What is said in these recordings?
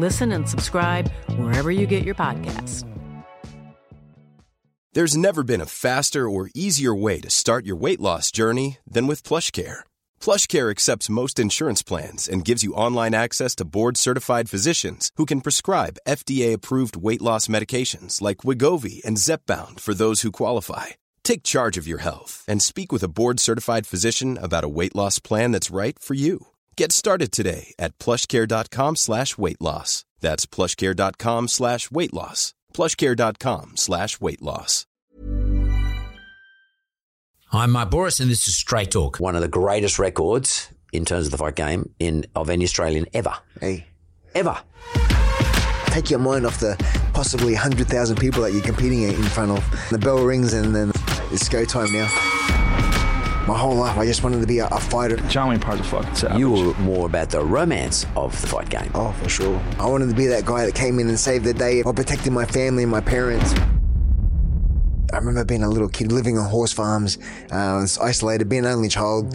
Listen and subscribe wherever you get your podcasts. There's never been a faster or easier way to start your weight loss journey than with PlushCare. PlushCare accepts most insurance plans and gives you online access to board-certified physicians who can prescribe FDA-approved weight loss medications like Wegovy and Zepbound for those who qualify. Take charge of your health and speak with a board-certified physician about a weight loss plan that's right for you. Get started today at plushcare.com slash weight loss. That's plushcare.com slash weight loss. plushcare.com slash weight loss. I'm Mark Bouris, and this is Straight Talk. One of the greatest records in terms of the fight game in of any Australian ever. Hey, Ever. take your mind off the possibly 100,000 people that you're competing in front of. The bell rings and then it's go time now. My whole life, I just wanted to be a, a fighter. John Wayne Parr's a fucking savage. You were more about the romance of the fight game. Oh, for sure. I wanted to be that guy that came in and saved the day while protecting my family and my parents. I remember being a little kid living on horse farms, uh, I was isolated, being an only child,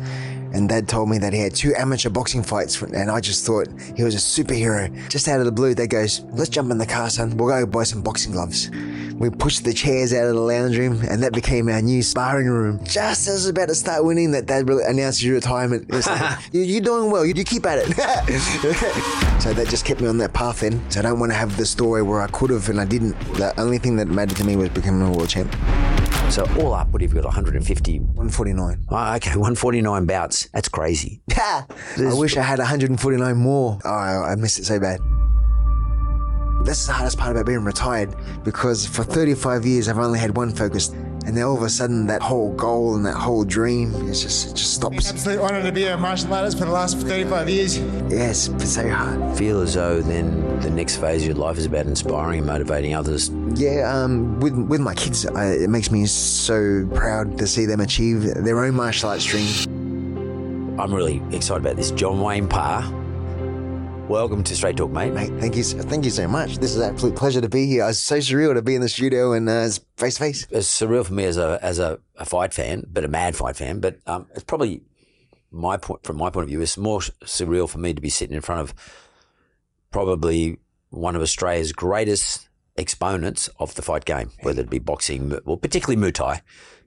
and Dad told me that he had two amateur boxing fights, and I just thought he was a superhero. Just out of the blue, Dad goes, "Let's jump in the car, son. We'll go buy some boxing gloves." We pushed the chairs out of the lounge room, and that became our new sparring room. Just as I was about to start winning, that Dad really announced his retirement. Like, "You- You're doing well. You you keep at it. so that just kept me on that path. Then, so I don't want to have the story where I could have and I didn't. The only thing that mattered to me was becoming a world champ. So all up, what have you got? 150. 149. Oh, ah, okay, 149 bouts. That's crazy. I wish I had 149 more. Oh, I, I missed it so bad. This is the hardest part about being retired because for 35 years I've only had one focus, and then all of a sudden that whole goal and that whole dream is just it just stops. Absolute honour to be a martial artist for the last 35 years. Yes, it's so hard. Feel as though then the next phase of your life is about inspiring and motivating others. Yeah, um, with with my kids, I, it makes me so proud to see them achieve their own martial arts dream. I'm really excited about this. John Wayne Parr, welcome to Straight Talk, mate. Mate, thank you, so- thank you so much. This is an absolute pleasure to be here. It's so surreal to be in the studio and uh, face to face. It's surreal for me as a as a, a fight fan, but a mad fight fan. But um, it's probably my point from my point of view. It's more surreal for me to be sitting in front of probably one of Australia's greatest exponents of the fight game, whether it be boxing, well, particularly Muay Thai,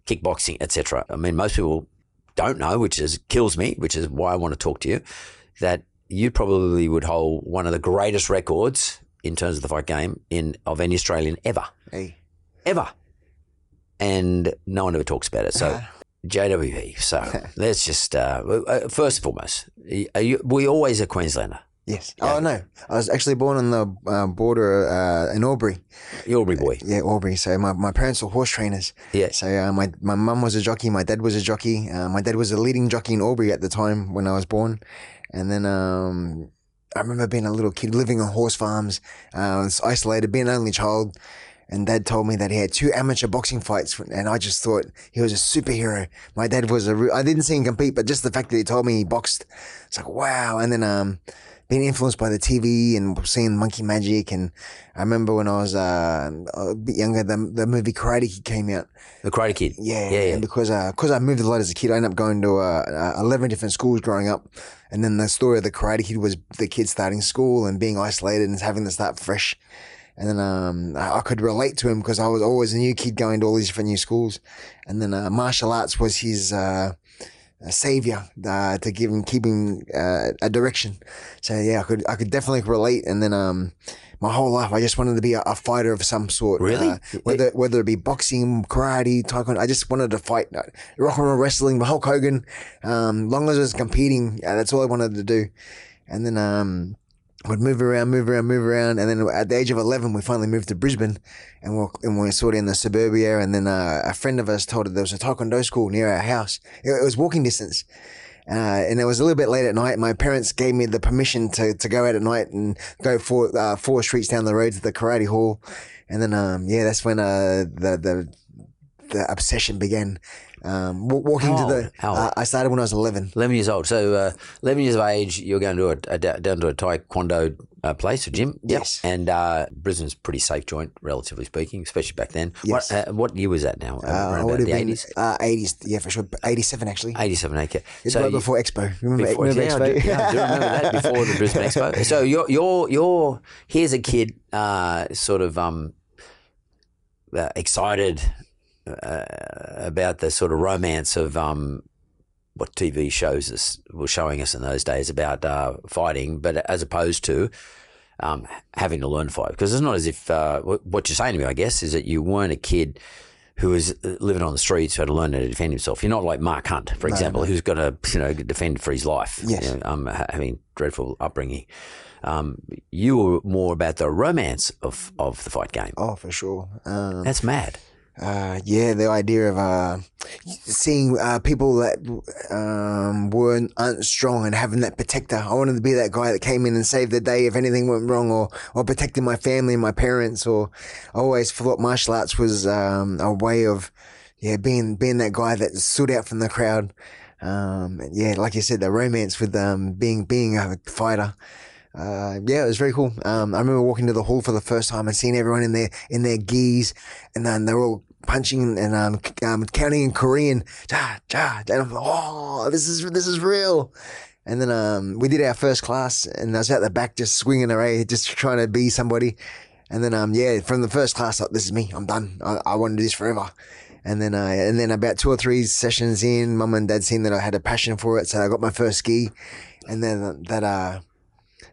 kickboxing, etc. I mean, most people don't know, which is kills me, which is why I want to talk to you, that you probably would hold one of the greatest records in terms of the fight game in of any Australian ever, Hey, ever, and no one ever talks about it. So. JWP. So let's just uh, uh, first and foremost, are you, were you always a Queenslander? yes. Oh no, I was actually born on the uh, border uh, in Albury. You're a boy. Yeah, Albury. So my, my parents were horse trainers. Yeah. So uh, my my mum was a jockey. My dad was a jockey. Uh, my dad was a leading jockey in Albury at the time when I was born, and then um, I remember being a little kid living on horse farms. Uh, isolated, being an only child. And dad told me that he had two amateur boxing fights, and I just thought he was a superhero. My dad was a, re- I didn't see him compete, but just the fact that he told me he boxed, it's like, wow. And then, um, being influenced by the TV and seeing Monkey Magic. And I remember when I was, uh, a bit younger, the, the movie Karate Kid came out. The Karate Kid. Yeah, yeah, yeah. And because uh, I moved a lot as a kid, I ended up going to uh, uh, eleven different schools growing up, and then the story of the Karate Kid was the kid starting school and being isolated and having to start fresh. And then um, I, I could relate to him because I was always a new kid going to all these different new schools. And then uh, martial arts was his uh, a savior uh, to give him keep him uh, a direction. So yeah, I could I could definitely relate. And then um, my whole life I just wanted to be a, a fighter of some sort. Really? Uh, whether whether it be boxing, karate, taekwondo, I just wanted to fight. Uh, Rock and roll wrestling, Hulk Hogan. Um, long as I was competing, that's all I wanted to do. And then um, would move around, move around, move around, and then at the age of eleven, we finally moved to Brisbane, and we and we sort of in the suburbia. And then uh, a friend of us told us there was a taekwondo school near our house. It, it was walking distance. Uh, and it was a little bit late at night. My parents gave me the permission to, to go out at night and go four, uh, four streets down the road to the karate hall. and then um, yeah, that's when uh, the the the obsession began. Um, walking How to the, How old? uh, I started when I was eleven. 11 years old. So, uh, 11 years of age, you're going to a, a down to a taekwondo uh, place, a gym. Yes. And uh, Brisbane's a pretty safe joint, relatively speaking, especially back then. Yes. What, uh, what year was that now? Uh, Around the been 80s? uh, 80s, yeah, for sure. 87 actually. 87, okay. It's so right before Expo. Remember, Before, remember yeah, I Expo? do, yeah, I do remember that before the Brisbane Expo. So you're you're you're here's a kid uh, sort of um, uh, excited uh, about the sort of romance of um, what TV shows us were showing us in those days about uh, fighting, but as opposed to um, having to learn to fight. Because it's not as if uh, what you're saying to me, I guess, is that you weren't a kid who was uh, living on the streets who had to learn how to defend himself. You're not like Mark Hunt, for example, who's got to you know defend for his life. Yes. you know, um, having dreadful upbringing. Um, you were more about the romance of, of the fight game. Oh, for sure. Um, That's mad. Uh, yeah, the idea of uh, seeing uh, people that um, weren't aren't strong and having that protector. I wanted to be that guy that came in and saved the day if anything went wrong, or or protecting my family and my parents. Or I always thought martial arts was um, a way of yeah being being that guy that stood out from the crowd. Um, yeah, like you said, the romance with um, being being a fighter. Uh, yeah, it was very cool. Um, I remember walking to the hall for the first time and seeing everyone in their in their gis, and then they're all punching and um, um, counting in Korean. Ja, ja, and I'm like, oh, this is this is real. And then um, we did our first class, and I was out the back just swinging around, just trying to be somebody. And then um, yeah, from the first class, like, this is me. I'm done. I, I want to do this forever. And then, uh, and then about two or three sessions in, mum and dad seen that I had a passion for it, so I got my first gi. And then that, uh,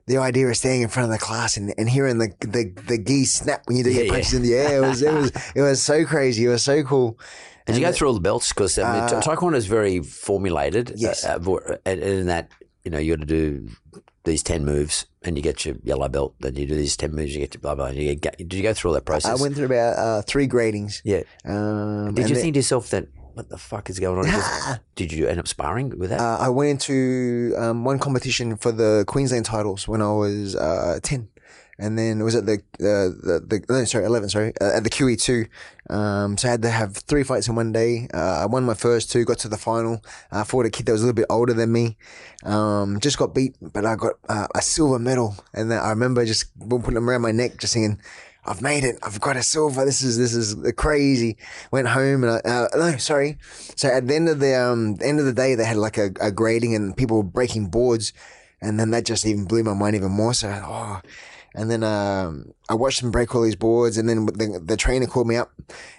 the idea of standing in front of the class and, and hearing the, the the gis snap when you do your Yeah, punches in the air, it was it was it was so crazy. It was so cool. Did you go through all the belts? Because I mean, Uh, taekwondo is very formulated. Yes. Uh, uh, and in that, you know, you got to do these 10 moves and you get your yellow belt. Then you do these 10 moves, you get your blah, blah. And you get, did you go through all that process? I went through about uh, three gradings. Yeah. Um, Did you think to yourself that, what the fuck is going on? Just- did you end up sparring with that? Uh, I went into um, one competition for the Queensland titles when I was uh, ten, and then it was at the uh, the, the no, sorry eleven sorry uh, at the QE two. Um, so I had to have three fights in one day. Uh, I won my first two, got to the final. I fought a kid that was a little bit older than me. Um, just got beat, but I got uh, a silver medal, and then I remember just putting them around my neck, just singing. I've made it. I've got a silver. This is this is crazy. Went home and I, uh, no, sorry. So at the end of the um end of the day, they had like a, a grading and people were breaking boards, and then that just even blew my mind even more. So oh, and then um I watched him break all these boards, and then the, the trainer called me up,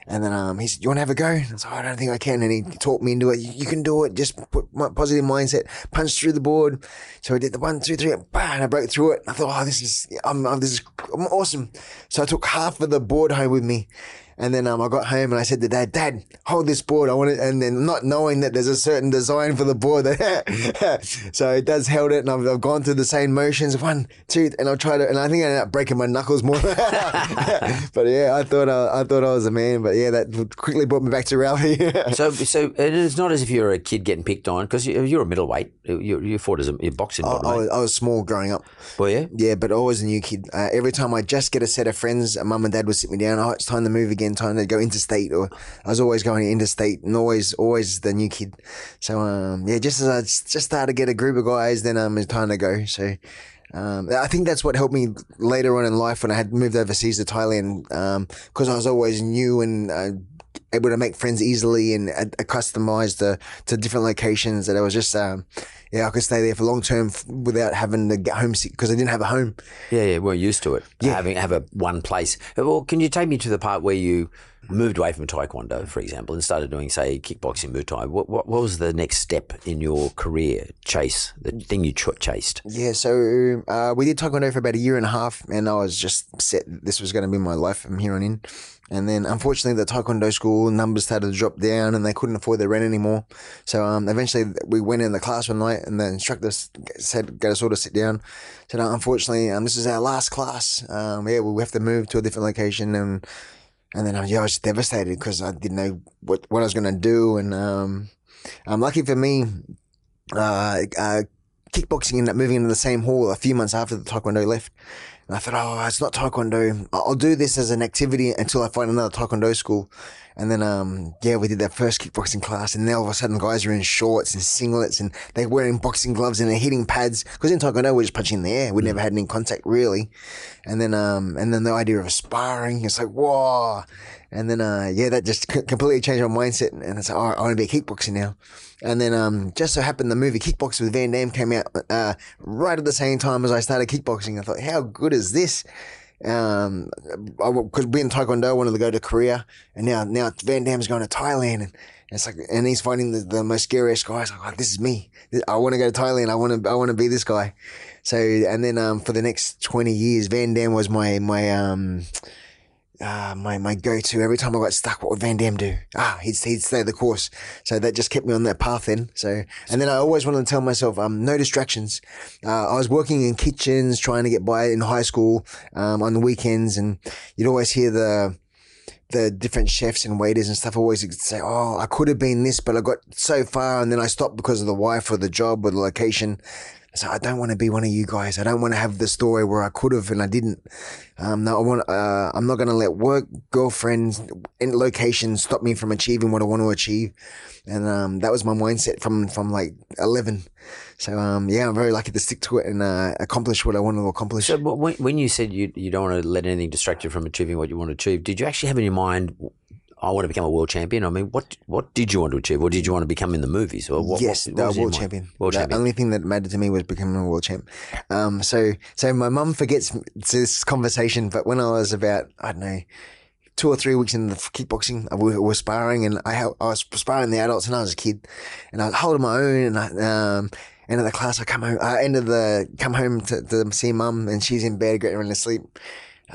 and then um he said, "You want to have a go?" And I said, oh, "I don't think I can." And he talked me into it. You, you can do it. Just put my positive mindset. Punch through the board. So I did the one, two, three, bah, and I broke through it. And I thought, "Oh, this is I'm, I'm this is I'm awesome." So I took half of the board home with me. And then um, I got home and I said to dad, Dad, hold this board. I want it. And then not knowing that there's a certain design for the board. so dad's held it and I've, I've gone through the same motions. One, two, and I'll try to, and I think I ended up breaking my knuckles more. but yeah, I thought I, I thought I was a man. But yeah, that quickly brought me back to reality. so, so it's not as if you're a kid getting picked on because you, you're a middleweight. You, you fought as a you're boxing I, I, was, I was small growing up. Were you? Yeah, but always a new kid. Uh, every time I just get a set of friends, uh, mum and dad would sit me down. Oh, it's time to move again. Time to go interstate. Or I was always going interstate, and always, always the new kid. So um, yeah, just as I just started to get a group of guys, then um, it's time to go. So. Um, I think that's what helped me later on in life when I had moved overseas to Thailand, because I was always new and uh, able to make friends easily and uh, customized to, to different locations. That I was just, um, yeah, I could stay there for long term f- without having to get homesick because I didn't have a home. Yeah, yeah, we're used to it. Yeah. Having have a one place. Well, can you take me to the part where you moved away from Taekwondo, for example, and started doing, say, kickboxing, Muay Thai? What, what, what was the next step in your career chase? The thing you ch- chased? Yeah, so uh, we did Taekwondo for about a year and a half, and I was just set this was going to be my life from here on in. And then, unfortunately, the Taekwondo school numbers started to drop down, and they couldn't afford the rent anymore. So, um, eventually, we went in the class one night, and the instructor said, "Get us all to sit down." Said, "Uh, "Unfortunately, um, this is our last class. Um, yeah, we have to move to a different location." And and then, uh, yeah, I was devastated because I didn't know what what I was going to do. And um, um, lucky for me, uh, uh, kickboxing ended up moving into the same hall a few months after the Taekwondo left. And I thought, oh, it's not taekwondo. I'll do this as an activity until I find another taekwondo school. And then, um, yeah, we did that first kickboxing class, and then all of a sudden, guys are in shorts and singlets, and they're wearing boxing gloves and they're hitting pads. Because in taekwondo, we're just punching in the air. We never had any contact really. And then, um, and then the idea of sparring, it's like, whoa. And then, uh, yeah, that just c- completely changed my mindset. And it's like, oh, I want to be a kickboxer now. And then, um, just so happened the movie Kickboxer with Van Damme came out, uh, right at the same time as I started kickboxing. I thought, how good is this? Um, because being Taekwondo, wanted to go to Korea, and now now Van Damme's going to Thailand, and it's like, and he's fighting the, the most scariest guys. Like, this is me. I want to go to Thailand. I want to I want to be this guy. So, and then um, for the next twenty years, Van Damme was my my um. Uh, my my go to every time I got stuck. What would Van Damme do? Ah, he'd he'd stay the course. So that just kept me on that path. Then so and then I always wanted to tell myself, um, no distractions. Uh, I was working in kitchens, trying to get by in high school, um, on the weekends, and you'd always hear the the different chefs and waiters and stuff always say, "Oh, I could have been this, but I got so far, and then I stopped because of the wife or the job or the location." So I don't want to be one of you guys. I don't want to have the story where I could have and I didn't. Um, no, I want. Uh, I'm not going to let work, girlfriends, and locations stop me from achieving what I want to achieve. And um, that was my mindset from from like 11. So um, yeah, I'm very lucky to stick to it and uh, accomplish what I want to accomplish. So when, when you said you, you don't want to let anything distract you from achieving what you want to achieve, did you actually have in your mind, I want to become a world champion? I mean, what what did you want to achieve? Or did you want to become in the movies? Or what, yes, what, the what was in world champion. World the champion. only thing that mattered to me was becoming a world champ. Um, so, so my mum forgets this conversation, but when I was about, I don't know, two or three weeks into the kickboxing, I was, was sparring and I, I was sparring the adults and I was a kid and I was holding my own and I, um, end of the class, I come home, I end of the, come home to, to see mum and she's in bed, getting ready to sleep.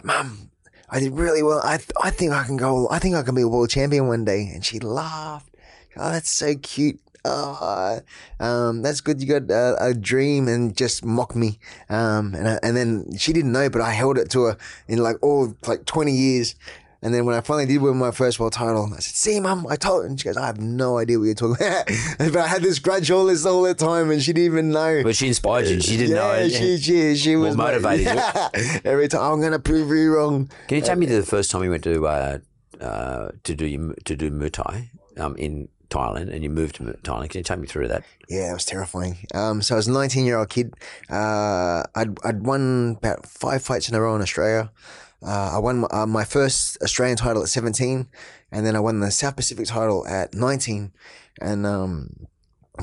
Mum, I did really well. I, th- I think I can go, I think I can be a world champion one day. And she laughed. Oh, that's so cute. Oh, um, that's good. You got a, a dream and just mock me. Um, and, I, and then she didn't know, but I held it to her in like all like 20 years. And then when I finally did win my first world title, I said, see, mum, I told her. And she goes, I have no idea what you're talking about. but I had this grudge all this, all the time and she didn't even know. But she inspired you. She didn't yeah, know. it. she, she, she was motivated you. Yeah. Every time, I'm going to prove you wrong. Can you take me to the first time you went to uh, uh, to do your, to do Muay Thai um, in Thailand, and you moved to Thailand? Can you take me through that? Yeah, it was terrifying. Um, so I was a 19 year old kid. Uh, I'd, I'd won about five fights in a row in Australia. Uh, I won my, uh, my first Australian title at 17, and then I won the South Pacific title at 19. And um,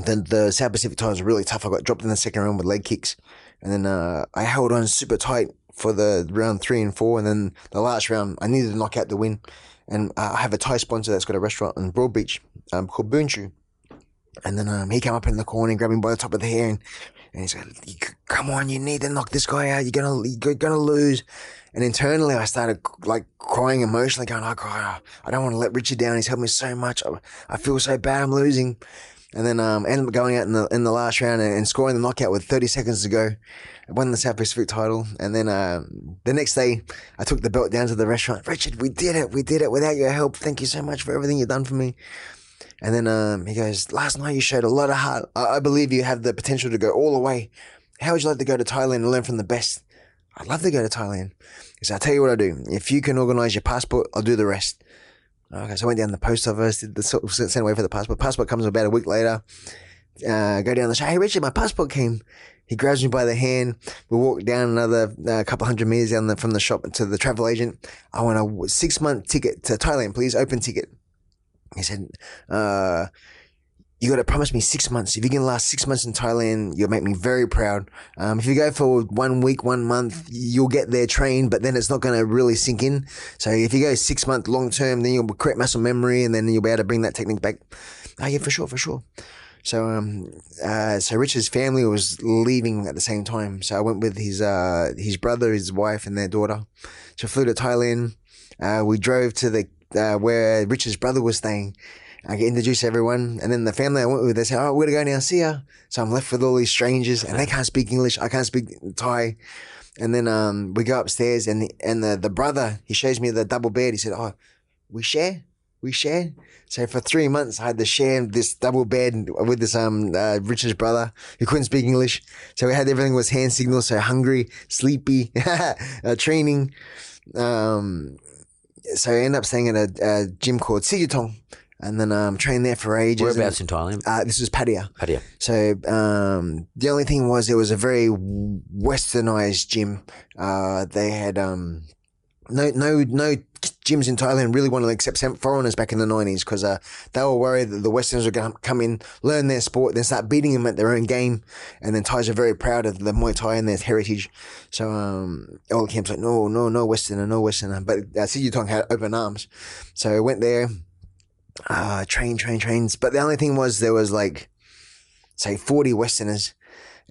the, the South Pacific title was really tough. I got dropped in the second round with leg kicks. And then uh, I held on super tight for the round three and four. And then the last round, I needed to knock out the win. And uh, I have a Thai sponsor that's got a restaurant in Broadbeach um, called Boonchu. And then um, he came up in the corner and grabbed me by the top of the hair and, and he said, "Come on, you need to knock this guy out. You're gonna you're gonna lose." And internally, I started like crying emotionally, going, "Oh God, I don't want to let Richard down. He's helped me so much. I, I feel so bad. I'm losing." And then um, ended up going out in the in the last round and, and scoring the knockout with 30 seconds to go. I won the South Pacific title. And then um, the next day, I took the belt down to the restaurant. Richard, we did it. We did it without your help. Thank you so much for everything you've done for me. And then um, he goes, Last night you showed a lot of heart. I, I believe you have the potential to go all the way. How would you like to go to Thailand and learn from the best? I'd love to go to Thailand. He said, I'll tell you what I'll do. If you can organize your passport, I'll do the rest. Okay, so I went down to the post office, did the sent away for the passport. Passport comes about a week later. Uh, go down the show. Hey, Richard, my passport came. He grabs me by the hand. We walk down another uh, couple hundred meters down the, from the shop to the travel agent. I want a six month ticket to Thailand, please. Open ticket. He said, uh, you got to promise me six months. If you can last six months in Thailand, you'll make me very proud. Um, if you go for one week, one month, you'll get there trained, but then it's not going to really sink in. So if you go six month long term, then you'll create muscle memory and then you'll be able to bring that technique back. Oh yeah, for sure, for sure. So, um, uh, so Richard's family was leaving at the same time. So I went with his, uh, his brother, his wife and their daughter. So flew to Thailand. Uh, we drove to the, uh, where Richard's brother was staying. I get introduced to everyone, and then the family I went with, they say, "Oh, we're gonna go now, see ya." So I'm left with all these strangers, and they can't speak English. I can't speak Thai. And then um, we go upstairs, and the, and the the brother he shows me the double bed. He said, "Oh, we share." we shared. So for three months, I had to share this double bed with this um uh, Richard's brother who couldn't speak English. So we had everything was hand signals. So hungry, sleepy, uh, training. Um, so I ended up staying at a, a gym called Sityodtong, and then um trained there for ages. Whereabouts and, in Thailand? uh, this was Pattaya. Pattaya. So um, the only thing was it was a very westernized gym. Uh, they had um, no no no gyms in Thailand really wanted to accept foreigners back in the nineties because uh, they were worried that the Westerners were going to come in, learn their sport, then start beating them at their own game. And then Thais are very proud of the Muay Thai and their heritage. So um, all the camps like no no no Westerner no Westerner. But uh, Tong had open arms, so I went there. Uh, train, train, trains. But the only thing was there was like, say, 40 Westerners.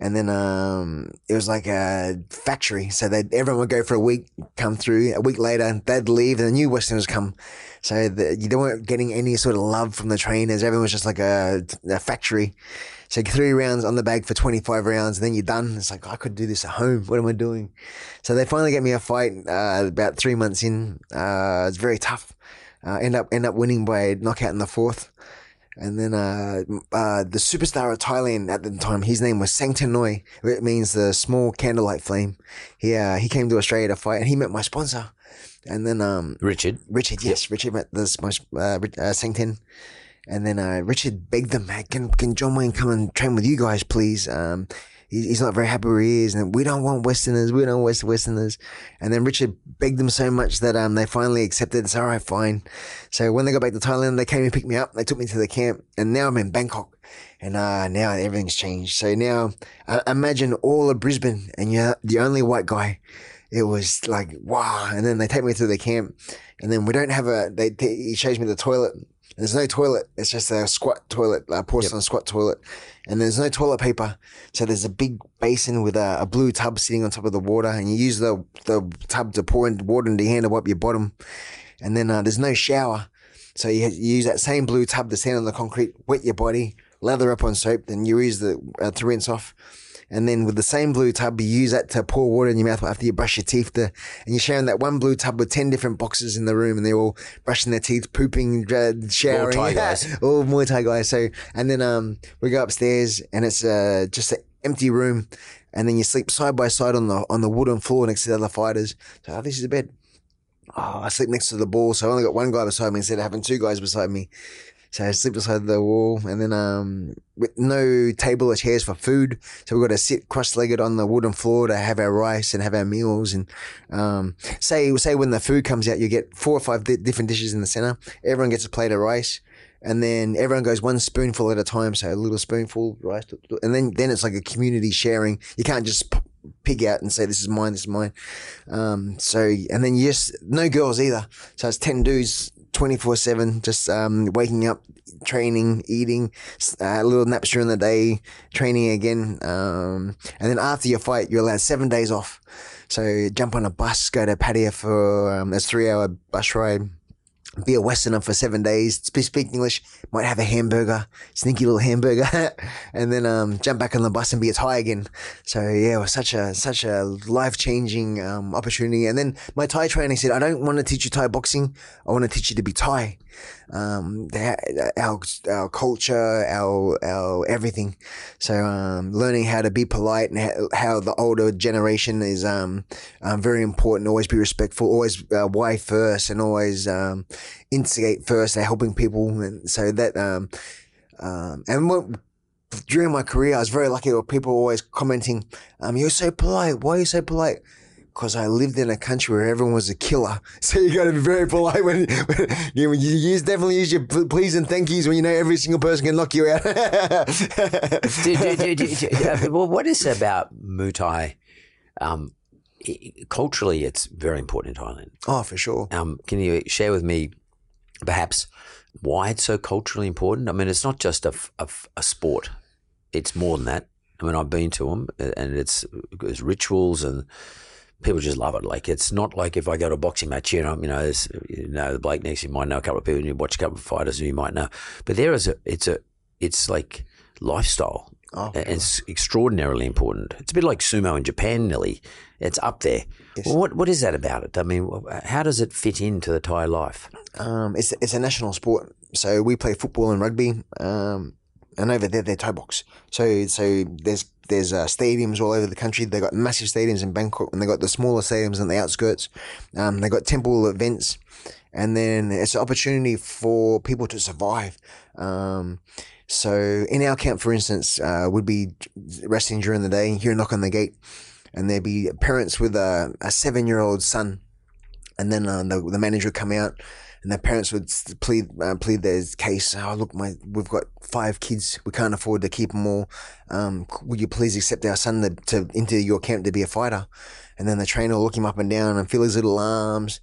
And then um, it was like a factory. So they everyone would go for a week, come through. A week later, they'd leave, and the new Westerners come. So the, they weren't getting any sort of love from the trainers. Everyone was just like a, a factory. So three rounds on the bag for 25 rounds, and then you're done. It's like, I could do this at home. What am I doing? So they finally get me a fight uh, about three months in. Uh, it's very tough. Uh, end up end up winning by knockout in the fourth. And then uh, uh, the superstar of Thailand at the time, his name was Sangtiennoi. It means the small candlelight flame. He uh, he came to Australia to fight, and he met my sponsor. And then um, Richard. Richard, yes, Richard met this my uh, uh, Sang Ten. And then uh, Richard begged them, hey, can can John Wayne come and train with you guys, please? Um, he's not very happy where he is, and we don't want Westerners. We don't want West Westerners. And then Richard begged them so much that um they finally accepted. It's all right, fine. So when they got back to Thailand, they came and picked me up. They took me to the camp, and now I'm in Bangkok. And uh, now everything's changed. So now uh, imagine all of Brisbane, and you're the only white guy. It was like wow. And then they take me to the camp, and then we don't have a. They, they he shows me the toilet. There's no toilet. It's just a squat toilet, a porcelain squat toilet, and there's no toilet paper. So there's a big basin with a, a blue tub sitting on top of the water, and you use the the tub to pour in water into your hand to wipe your bottom. And then uh, there's no shower, so you, you use that same blue tub to stand on the concrete, wet your body, lather up on soap, then you use the uh, to rinse off. And then with the same blue tub, you use that to pour water in your mouth after you brush your teeth. To, and you're sharing that one blue tub with 10 different boxes in the room and they're all brushing their teeth, pooping, uh, showering. Thai guys. all Muay Thai guys. So, and then, um, we go upstairs and it's, uh, just an empty room. And then you sleep side by side on the, on the wooden floor next to the other fighters. So, oh, this is a bed. Oh, I sleep next to the ball. So I only got one guy beside me instead of having two guys beside me. So I sleep beside the wall and then, um, with no table or chairs for food. So we've got to sit cross-legged on the wooden floor to have our rice and have our meals. And, um, say, say when the food comes out, you get four or five di- different dishes in the center. Everyone gets a plate of rice. And then everyone goes one spoonful at a time. So a little spoonful of rice. And then, then it's like a community sharing. You can't just pig out and say, this is mine, this is mine. Um, so, and then yes, no girls either. So it's 10 dudes 24 7, just um, waking up, training, eating, uh, little naps during the day, training again. Um, and then after your fight, you're allowed seven days off. So jump on a bus, go to Pattaya for um, a three hour bus ride. Be a Westerner for seven days. Speak, English. Might have a hamburger, sneaky little hamburger, and then um, jump back on the bus and be a Thai again. So yeah, it was such a such a life changing um, opportunity. And then my Thai trainer said, "I don't want to teach you Thai boxing. I want to teach you to be Thai. Um, our our culture, our our everything. So um, learning how to be polite and how, the older generation is um, um, very important. Always be respectful. Always uh, why first, and always um, instigate first. They're helping people, and so that um, um, and what during my career, I was very lucky with people were always commenting, um, you're so polite. Why are you so polite? Because I lived in a country where everyone was a killer. So you got to be very polite when, when you, you definitely use your pl- please and thank yous when you know every single person can knock you out. do, do, do, uh, well, what is it about Muay Thai? Um, culturally, it's very important in Thailand. oh, for sure. Um, can you share with me, perhaps, why it's so culturally important? I mean, it's not just a sport; it's more than that. I mean, I've been to them, and it's, it's rituals, and people just love it. Like it's not like if I go to a boxing match, you know, you know, there's, you know, the Blake next, you might know a couple of people, and you watch a couple of fighters, and you might know. But there is a, it's a, it's like lifestyle. Oh, and it's extraordinarily important. It's a bit like sumo in Japan, nearly. It's up there. Yes. Well, what what is that about it? I mean, how does it fit into the Thai life? Um, it's it's a national sport, so we play football and rugby. Um, and over there they're toe box. So so there's there's uh, stadiums all over the country. They got massive stadiums in Bangkok, and they got the smaller stadiums on the outskirts. Um, they got temple events, and then it's an opportunity for people to survive. Um, so in our camp, for instance, uh, would be resting during the day. Hear a knock on the gate, and there'd be parents with a, a seven year old son, and then uh, the, the manager would come out and their parents would plead uh, plead their case. Oh, look, my we've got five kids. We can't afford to keep them all. Um, would you please accept our son to, to into your camp to be a fighter? And then the trainer will look him up and down and feel his little arms.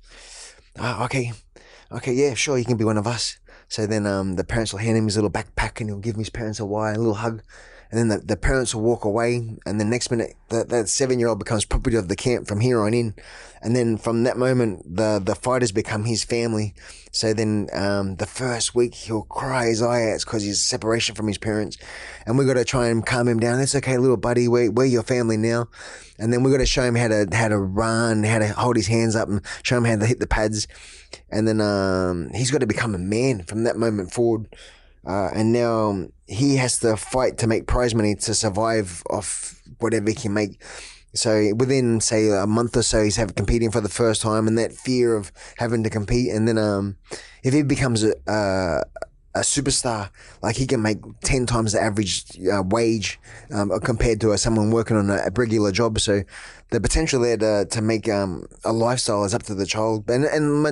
Ah, okay, okay, yeah, sure, you can be one of us. So then um, the parents will hand him his little backpack and he'll give his parents a wire, a little hug. And then the, the parents will walk away. And the next minute, that, that seven year old becomes property of the camp from here on in. And then from that moment, the, the fighters become his family. So then um, the first week, he'll cry his eye out because he's separation from his parents. And we've got to try and calm him down. It's okay, little buddy. We're, we're your family now. And then we've got to show him how to how to run, how to hold his hands up, and show him how to hit the pads. And then um, he's got to become a man from that moment forward. Uh, and now he has to fight to make prize money to survive off whatever he can make. So within say a month or so, he's have competing for the first time, and that fear of having to compete. And then um, if he becomes a, a a superstar, like he can make ten times the average uh, wage um, compared to uh, someone working on a, a regular job. So the potential there to, to make um, a lifestyle is up to the child. And and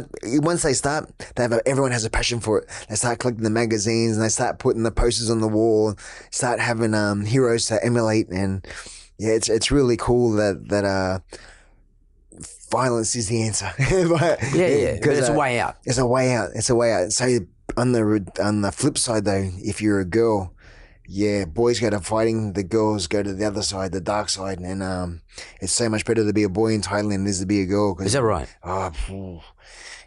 once they start, they have a, everyone has a passion for it. They start collecting the magazines and they start putting the posters on the wall. Start having um, heroes to emulate, and yeah, it's it's really cool that that uh, violence is the answer. But- Yeah, yeah. But 'cause, it's a uh, way out. it's a way out. It's a way out. So on the on the flip side, though, if you're a girl, yeah, boys go to fighting, the girls go to the other side, the dark side, and um, it's so much better to be a boy in Thailand than it is to be a girl. 'cause- Is that right? Oh,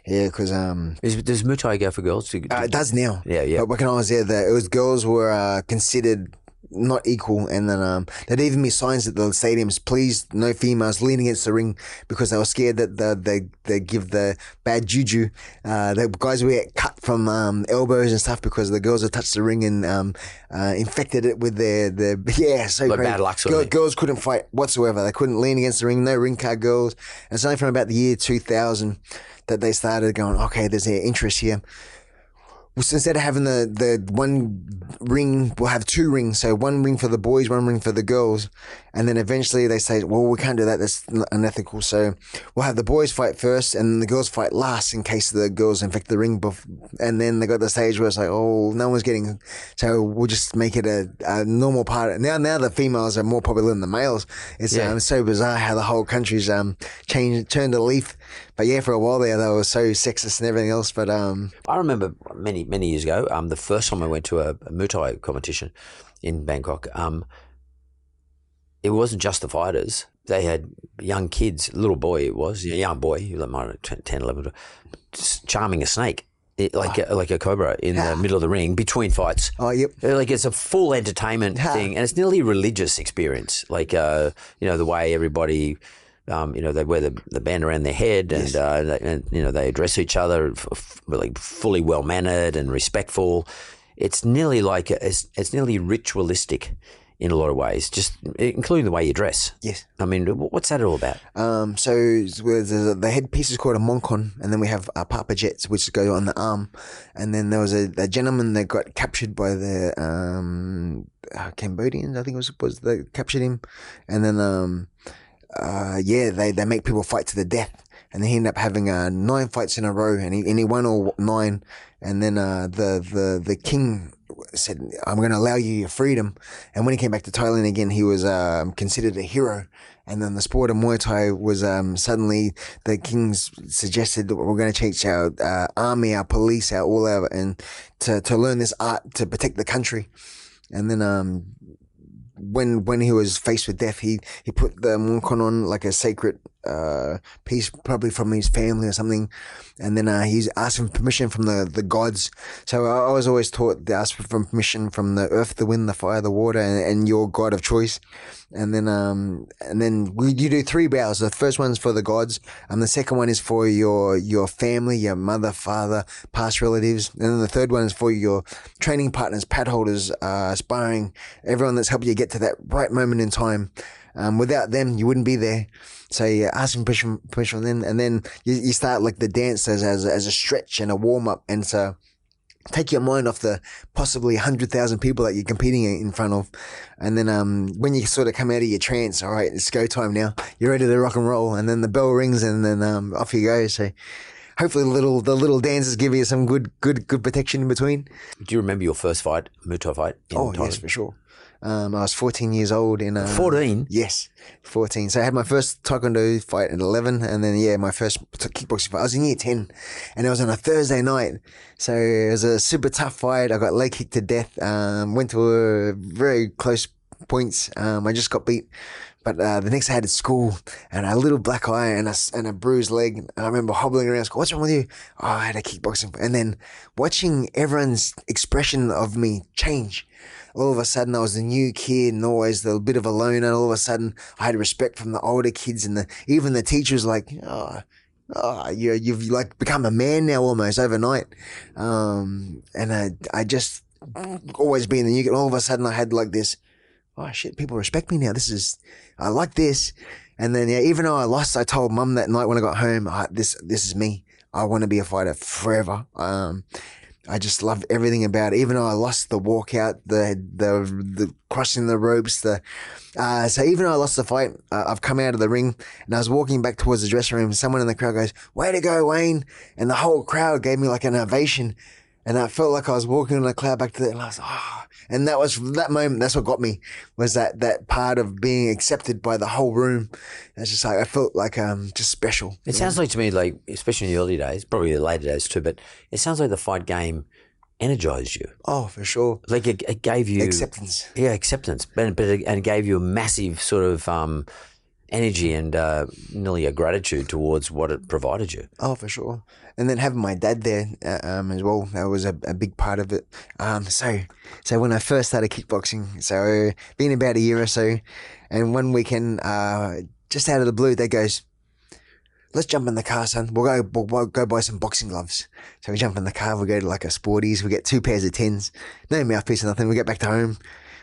yeah, because um, Is, does Muay Thai go for girls? Do- uh, it does now. Yeah, yeah. But when I was there, the, it was girls were uh, considered not equal, and then um, there'd even be signs at the stadiums: "Please, no females leaning against the ring," because they were scared that the, they they give the bad juju. Uh, the guys would get cut from um, elbows and stuff because the girls had touched the ring and um, uh, infected it with their their yeah. So Like bad luck Girl- girls couldn't fight whatsoever. They couldn't lean against the ring. No ring card girls. And it's only from about the year 2000 that they started going, okay, there's an interest here. Instead of having the, the one ring, we'll have two rings. So one ring for the boys, one ring for the girls. And then eventually they say, well, we can't do that. That's unethical. So we'll have the boys fight first and the girls fight last in case the girls infect the ring. Bef- and then they got the stage where it's like, oh, no one's getting, so we'll just make it a, a normal part. Now, now the females are more popular than the males. It's Yeah. um, so bizarre how the whole country's um, changed, turned a leaf. But yeah, for a while there, they were so sexist and everything else. But um, I remember many many years ago, um, the first time I went to a, a Muay Thai competition in Bangkok, um, it wasn't just the fighters. They had young kids, little boy it was, a young boy, he was like 10, 11, just charming a snake, it, like, a, like a cobra in the middle of the ring between fights. oh, yep. Uh, Like it's a full entertainment Ha. thing, and it's nearly a religious experience. Like uh, you know the way everybody, um, you know, they wear the, the band around their head, and, uh, they, and you know they address each other f- f- really fully well mannered and respectful. It's nearly like a, it's, it's nearly ritualistic in a lot of ways, just including the way you dress. Yes. I mean, what's that all about? Um, so the headpiece is called a moncon, and then we have uh, papa jets, which go on the arm, and then there was a, a gentleman that got captured by the um, uh, Cambodians, I think it was was they captured him, and then um, uh, yeah, they they make people fight to the death. And he ended up having uh, nine fights in a row, and he and he won all nine. And then uh, the the the king said, "I'm going to allow you your freedom." And when he came back to Thailand again, he was um, considered a hero. And then the sport of Muay Thai was um, suddenly the kings suggested that we're going to teach our uh, army, our police, our all our and to to learn this art to protect the country. And then um, when when he was faced with death, he he put the monkon on like a sacred uh, peace, probably from his family or something. And then uh, he's asking permission from the, the gods. So I, was always taught to ask for permission from the earth, the wind, the fire, the water, and, and your god of choice. And then, um, and then you do three bows. The first one's for the gods, and the second one is for your your family, your mother, father, past relatives, and then the third one is for your training partners, pad holders, uh, sparring, everyone that's helped you get to that right moment in time. Um, without them, you wouldn't be there. So you ask them permission, permission, and then and then you, you start like the dance as as, as a stretch and a warm up, and so take your mind off the possibly 100,000 people that you're competing in front of. And then, um, when you sort of come out of your trance, all right, it's go time now. You're ready to rock and roll. And then the bell rings and then, um, off you go. So hopefully the little, the little dances give you some good, good, good protection in between. Do you remember your first fight, Muay Thai fight? in Oh, yes, Thailand? for sure. Um, I was 14 years old in, uh, 14? Yes, 14. So I had my first taekwondo fight at 11 and then, yeah, my first kickboxing fight. I was in year 10 and it was on a Thursday night. So it was a super tough fight. I got leg kicked to death. Um, went to a very close points. Um, I just got beat. But uh, the next day I had school and a little black eye and a, and a bruised leg. And I remember hobbling around school. What's wrong with you? Oh, I had a kickboxing. And then watching everyone's expression of me change. All of a sudden, I was the new kid and always the bit of a loner. All of a sudden, I had respect from the older kids and the even the teachers. Like, oh, oh you you've like become a man now almost overnight. Um, and I I just always being the new kid. All of a sudden, I had like this. Oh shit! People respect me now. This is I like this. And then yeah, even though I lost, I told mum that night when I got home, "Ah, this this is me. I want to be a fighter forever. Um, I just loved everything about it. Even though I lost the walkout, the the the crossing the ropes, the uh, so even though I lost the fight, uh, I've come out of the ring and I was walking back towards the dressing room. Someone in the crowd goes, "Way to go, Wayne!" And the whole crowd gave me like an ovation, and I felt like I was walking on a cloud back to the. And I was oh, and that was that moment. That's what got me was that that part of being accepted by the whole room. It's just like I felt like um just special. It sounds like to me, like especially in the early days, probably the later days too, but it sounds like the fight game energized you. Oh, for sure. Like it, it gave you Acceptance. Yeah, acceptance, but but it, and it gave you a massive sort of um, energy and uh, nearly a gratitude towards what it provided you. Oh, for sure. And then having my dad there uh, um, as well, that was a, a big part of it. Um, so, so when I first started kickboxing, so been about a year or so, and one weekend, uh, just out of the blue, they goes, "Let's jump in the car, son. We'll go, we'll, we'll go buy some boxing gloves." So we jump in the car. We go to like a Sporties. We get two pairs of tens, no mouthpiece or nothing. We get back to home.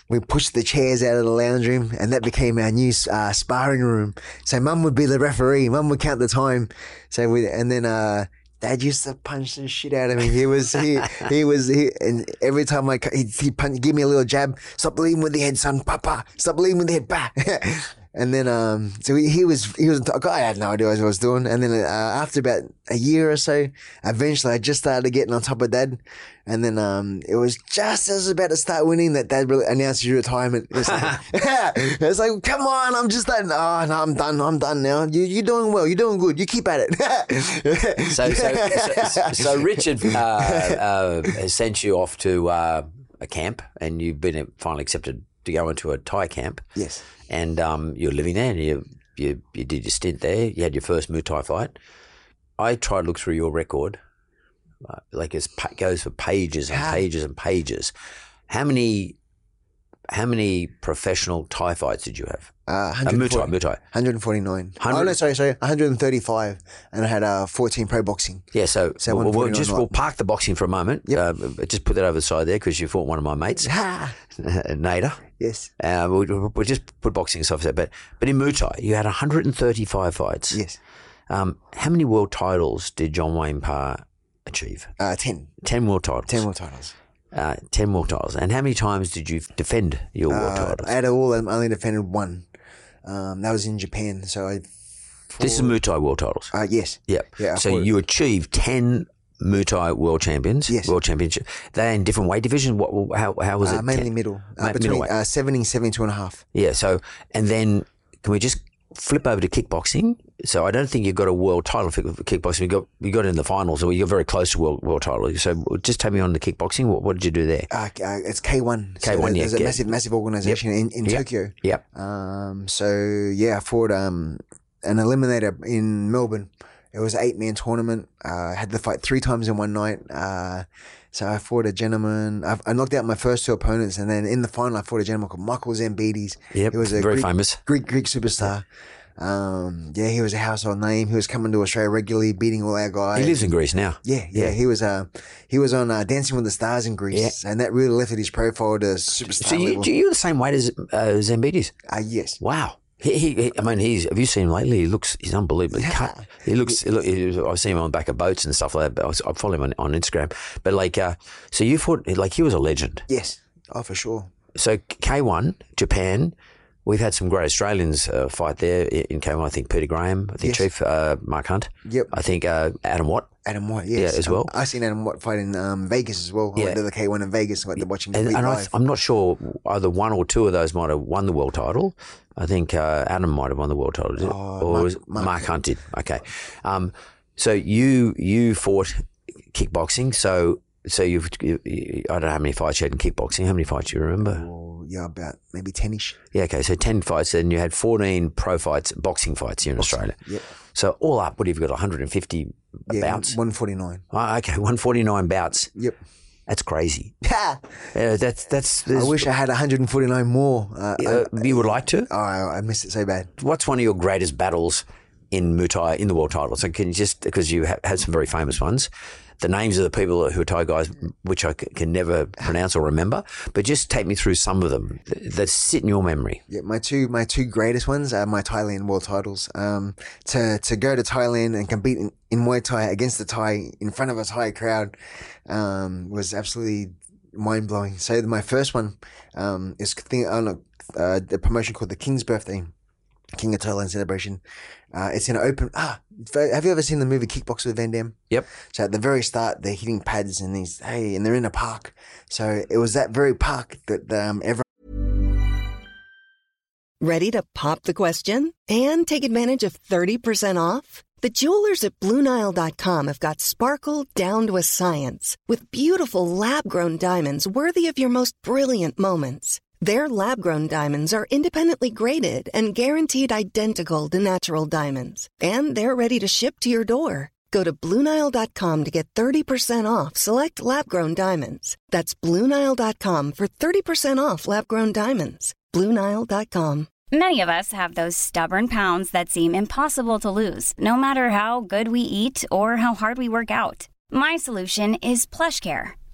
We pushed the chairs out of the lounge room, and that became our new uh, sparring room. So mum would be the referee. Mum would count the time. So we, and then uh, dad used to punch the shit out of me. He was he he was he, and every time I he'd, he'd punch, give me a little jab. Stop bleeding with the head, son. Papa. Stop bleeding with the head, pa. And then, um, so he, he was, he was, I had no idea what I was doing. And then, uh, after about a year or so, eventually I just started getting on top of dad. And then, um, it was just as I was about to start winning that dad really announced his retirement. It's like, it's like, come on, I'm just done. Oh, no, I'm done. I'm done now. You, you're doing well. You're doing good. You keep at it. So, so, so, so Richard uh, uh, has sent you off to uh, a camp, and you've been finally accepted to go into a Thai camp. yes. and um, you're living there, and you, you you did your stint there. You had your first Muay Thai fight. I tried to look through your record, uh, like it goes for pages and Ah. pages and pages. How many, how many professional Thai fights did you have? Uh, Uh, Muay Thai, Muay Thai. 149. Oh, no, sorry, sorry. 135. And I had uh, 14 pro boxing. Yeah, so, So we'll, we'll just we'll park the boxing for a moment. Yep. Uh, just put that over the side there because you fought one of my mates! Nader. Yes. Uh, we'll, we'll just put boxing aside for that. But but in Muay Thai, you had 135 fights. Yes. Um, how many world titles did John Wayne Parr achieve? Uh, 10. 10 world titles. 10 world titles. Uh, 10 world titles. And how many times did you defend your world Uh, titles? out of all, I only defended one. Um, that was in Japan. So I. this is Muay Thai world titles. Uh, yes. yep. yeah, so you achieved 10 Muay Thai world champions. Yes. World championship. They're in different weight divisions. What? How, how was it? Uh, mainly 10? middle. Ma- Uh, between middleweight. uh, 70, 72 and a half. Yeah. So, and then can we just flip over to kickboxing? So I don't think you've got a world title for kickboxing. You got you got in the finals, or you got very close to world world title. So just take me on the kickboxing. What, what did you do there? Uh, uh, it's K1. K1, yeah, There's a yeah. massive, massive organization in, in Yep. Tokyo. Yep. Um, so yeah, I fought, um, an eliminator in Melbourne. It was an eight man tournament. Uh, I had to fight three times in one night. Uh, so I fought a gentleman. I, I knocked out my first two opponents, and then in the final, I fought a gentleman called Michael Zambidis. Yep, he was a very Greek, famous. Greek Greek superstar. Um, yeah, he was a household name. He was coming to Australia regularly, beating all our guys. He lives in Greece now. Yeah, yeah, He was uh, he was on uh, Dancing with the Stars in Greece, and that really lifted his profile to superstar So you, level. you're the same weight as uh, Zambidis? uh, yes. Wow. He, he, he- I mean, he's. Have you seen him lately? He looks. He's unbelievably cut. He looks. He look, he- I've seen him on the back of boats and stuff like that. But I, follow him on, on Instagram. But like, uh, so you fought like he was a legend. Yes. Oh, for sure. So K1 Japan. We've had some great Australians uh, fight there in K1. I think Peter Graham. I think Yes. Chief uh, Mark Hunt. Yep. I think uh, Adam Watt. Adam White, yes. Yeah, as Um, well. I seen Adam White fight in um, Vegas as well. I Yeah. went to the K1 in Vegas and got to watch him And, and I. I'm not sure either one or two of those might have won the world title. I think uh, Adam might have won the world title, Oh, or Mark- was Mark Mark, Hunt did. Okay, um, so you you fought kickboxing. So so you've you, you- I don't know how many fights you had in kickboxing. How many fights do you remember? Oh, yeah, about maybe 10 ish. Yeah, okay, so ten fights, and you had fourteen pro fights, boxing fights here in Australia. Yep. So all up, what have you got? 150 Yeah, bouts. 149. Oh, okay, 149 bouts. Yep. That's crazy. I Uh, that's that's. wish I had 149 more. Uh, uh, you would like to? I, oh, I missed it so bad. what's one of your greatest battles in Muay Thai in the world title? So can you just because you have had some very famous ones, the names of the people who are Thai guys, which I c- can never pronounce or remember, but just take me through some of them th- that sit in your memory. Yeah, my two my two greatest ones are my Thailand world titles. Um, to to go to Thailand and compete in, in Muay Thai against the Thai in front of a Thai crowd um, was absolutely mind blowing. So my first one um, is thing on a uh, promotion called the King's Birthday, King of Thailand celebration. Uh, it's in an open. Ah, have you ever seen the movie Kickboxer with Van Damme? Yep. So at the very start, they're hitting pads and these hey, and they're in a park. So it was that very park that um, everyone. Ready to pop the question and take advantage of 30% off? The jewelers at BlueNile.com have got sparkle down to a science with beautiful lab grown diamonds worthy of your most brilliant moments. Their lab grown diamonds are independently graded and guaranteed identical to natural diamonds, and they're ready to ship to your door. Go to BlueNile.com to get 30% off select lab grown diamonds. That's BlueNile.com for 30% off lab grown diamonds. BlueNile.com. Many of us have those stubborn pounds that seem impossible to lose, no matter how good we eat or how hard we work out. My solution is PlushCare.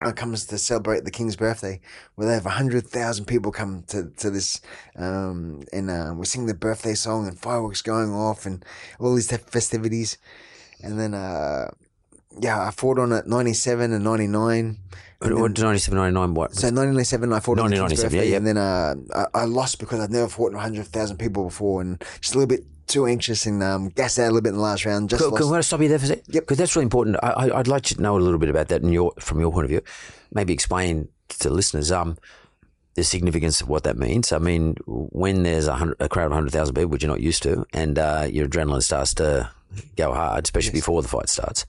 Comes to celebrate the king's birthday, where they have hundred thousand people come to to this, um, and uh, we sing the birthday song and fireworks going off and all these festivities, and then uh, yeah, I fought on at ninety seven and ninety nine. What, what, 97, 99, what? So 1997, I fought on the King's 1997, yeah, yeah. and then uh, I, I lost because I'd never fought in 100,000 people before, and just a little bit too anxious and um, gassed out a little bit in the last round. Just Can, lost. can I stop you there for a sec? Yep. Because that's really important. I, I'd like to know a little bit about that in your, from your point of view. Maybe explain to listeners um, the significance of what that means. I mean, when there's a, hundred, a crowd of 100,000 people, which you're not used to, and uh, your adrenaline starts to go hard, especially before the fight starts,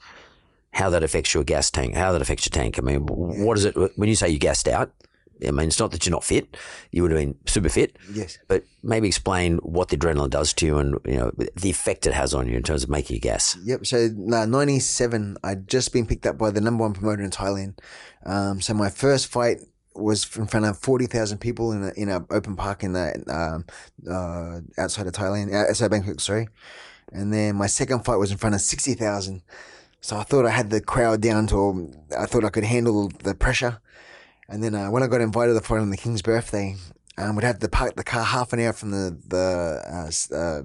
how that affects your gas tank, how that affects your tank. I mean, what is it, when you say you gassed out, I mean, it's not that you're not fit. You would have been super fit. Yes. But maybe explain what the adrenaline does to you and, you know, the effect it has on you in terms of making you gas. Yep. So uh, 97, I'd just been picked up by the number one promoter in Thailand. Um, so my first fight was in front of 40,000 people in a, in an open park in the, um, uh, outside of Thailand, uh, outside Bangkok, sorry. And then my second fight was in front of 60,000. So I thought I had the crowd down to, I thought I could handle the pressure. And then uh, when I got invited to the fight on the King's birthday, um, we'd have to park the car half an hour from the, the, uh, uh,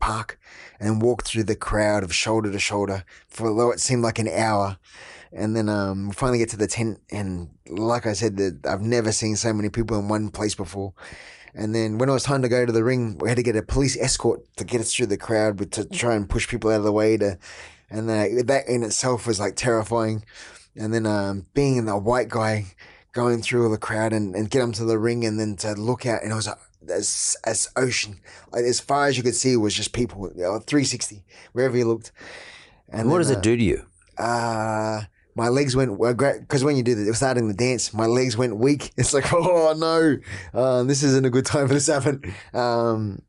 park and walk through the crowd of shoulder to shoulder for although it seemed like an hour. And then um, we finally get to the tent, and like I said, that I've never seen so many people in one place before. And then when it was time to go to the ring, we had to get a police escort to get us through the crowd, to try and push people out of the way. To, and uh, that in itself was like terrifying. And then um, being the white guy going through all the crowd and, and get onto the ring and then to look out and it was like as as ocean like, as far as you could see was just people you know, 360 wherever you looked And what does it do to you? uh my legs went because when you do the starting the dance, my legs went weak. It's like, oh no, uh, this isn't a good time for this to happen. Um,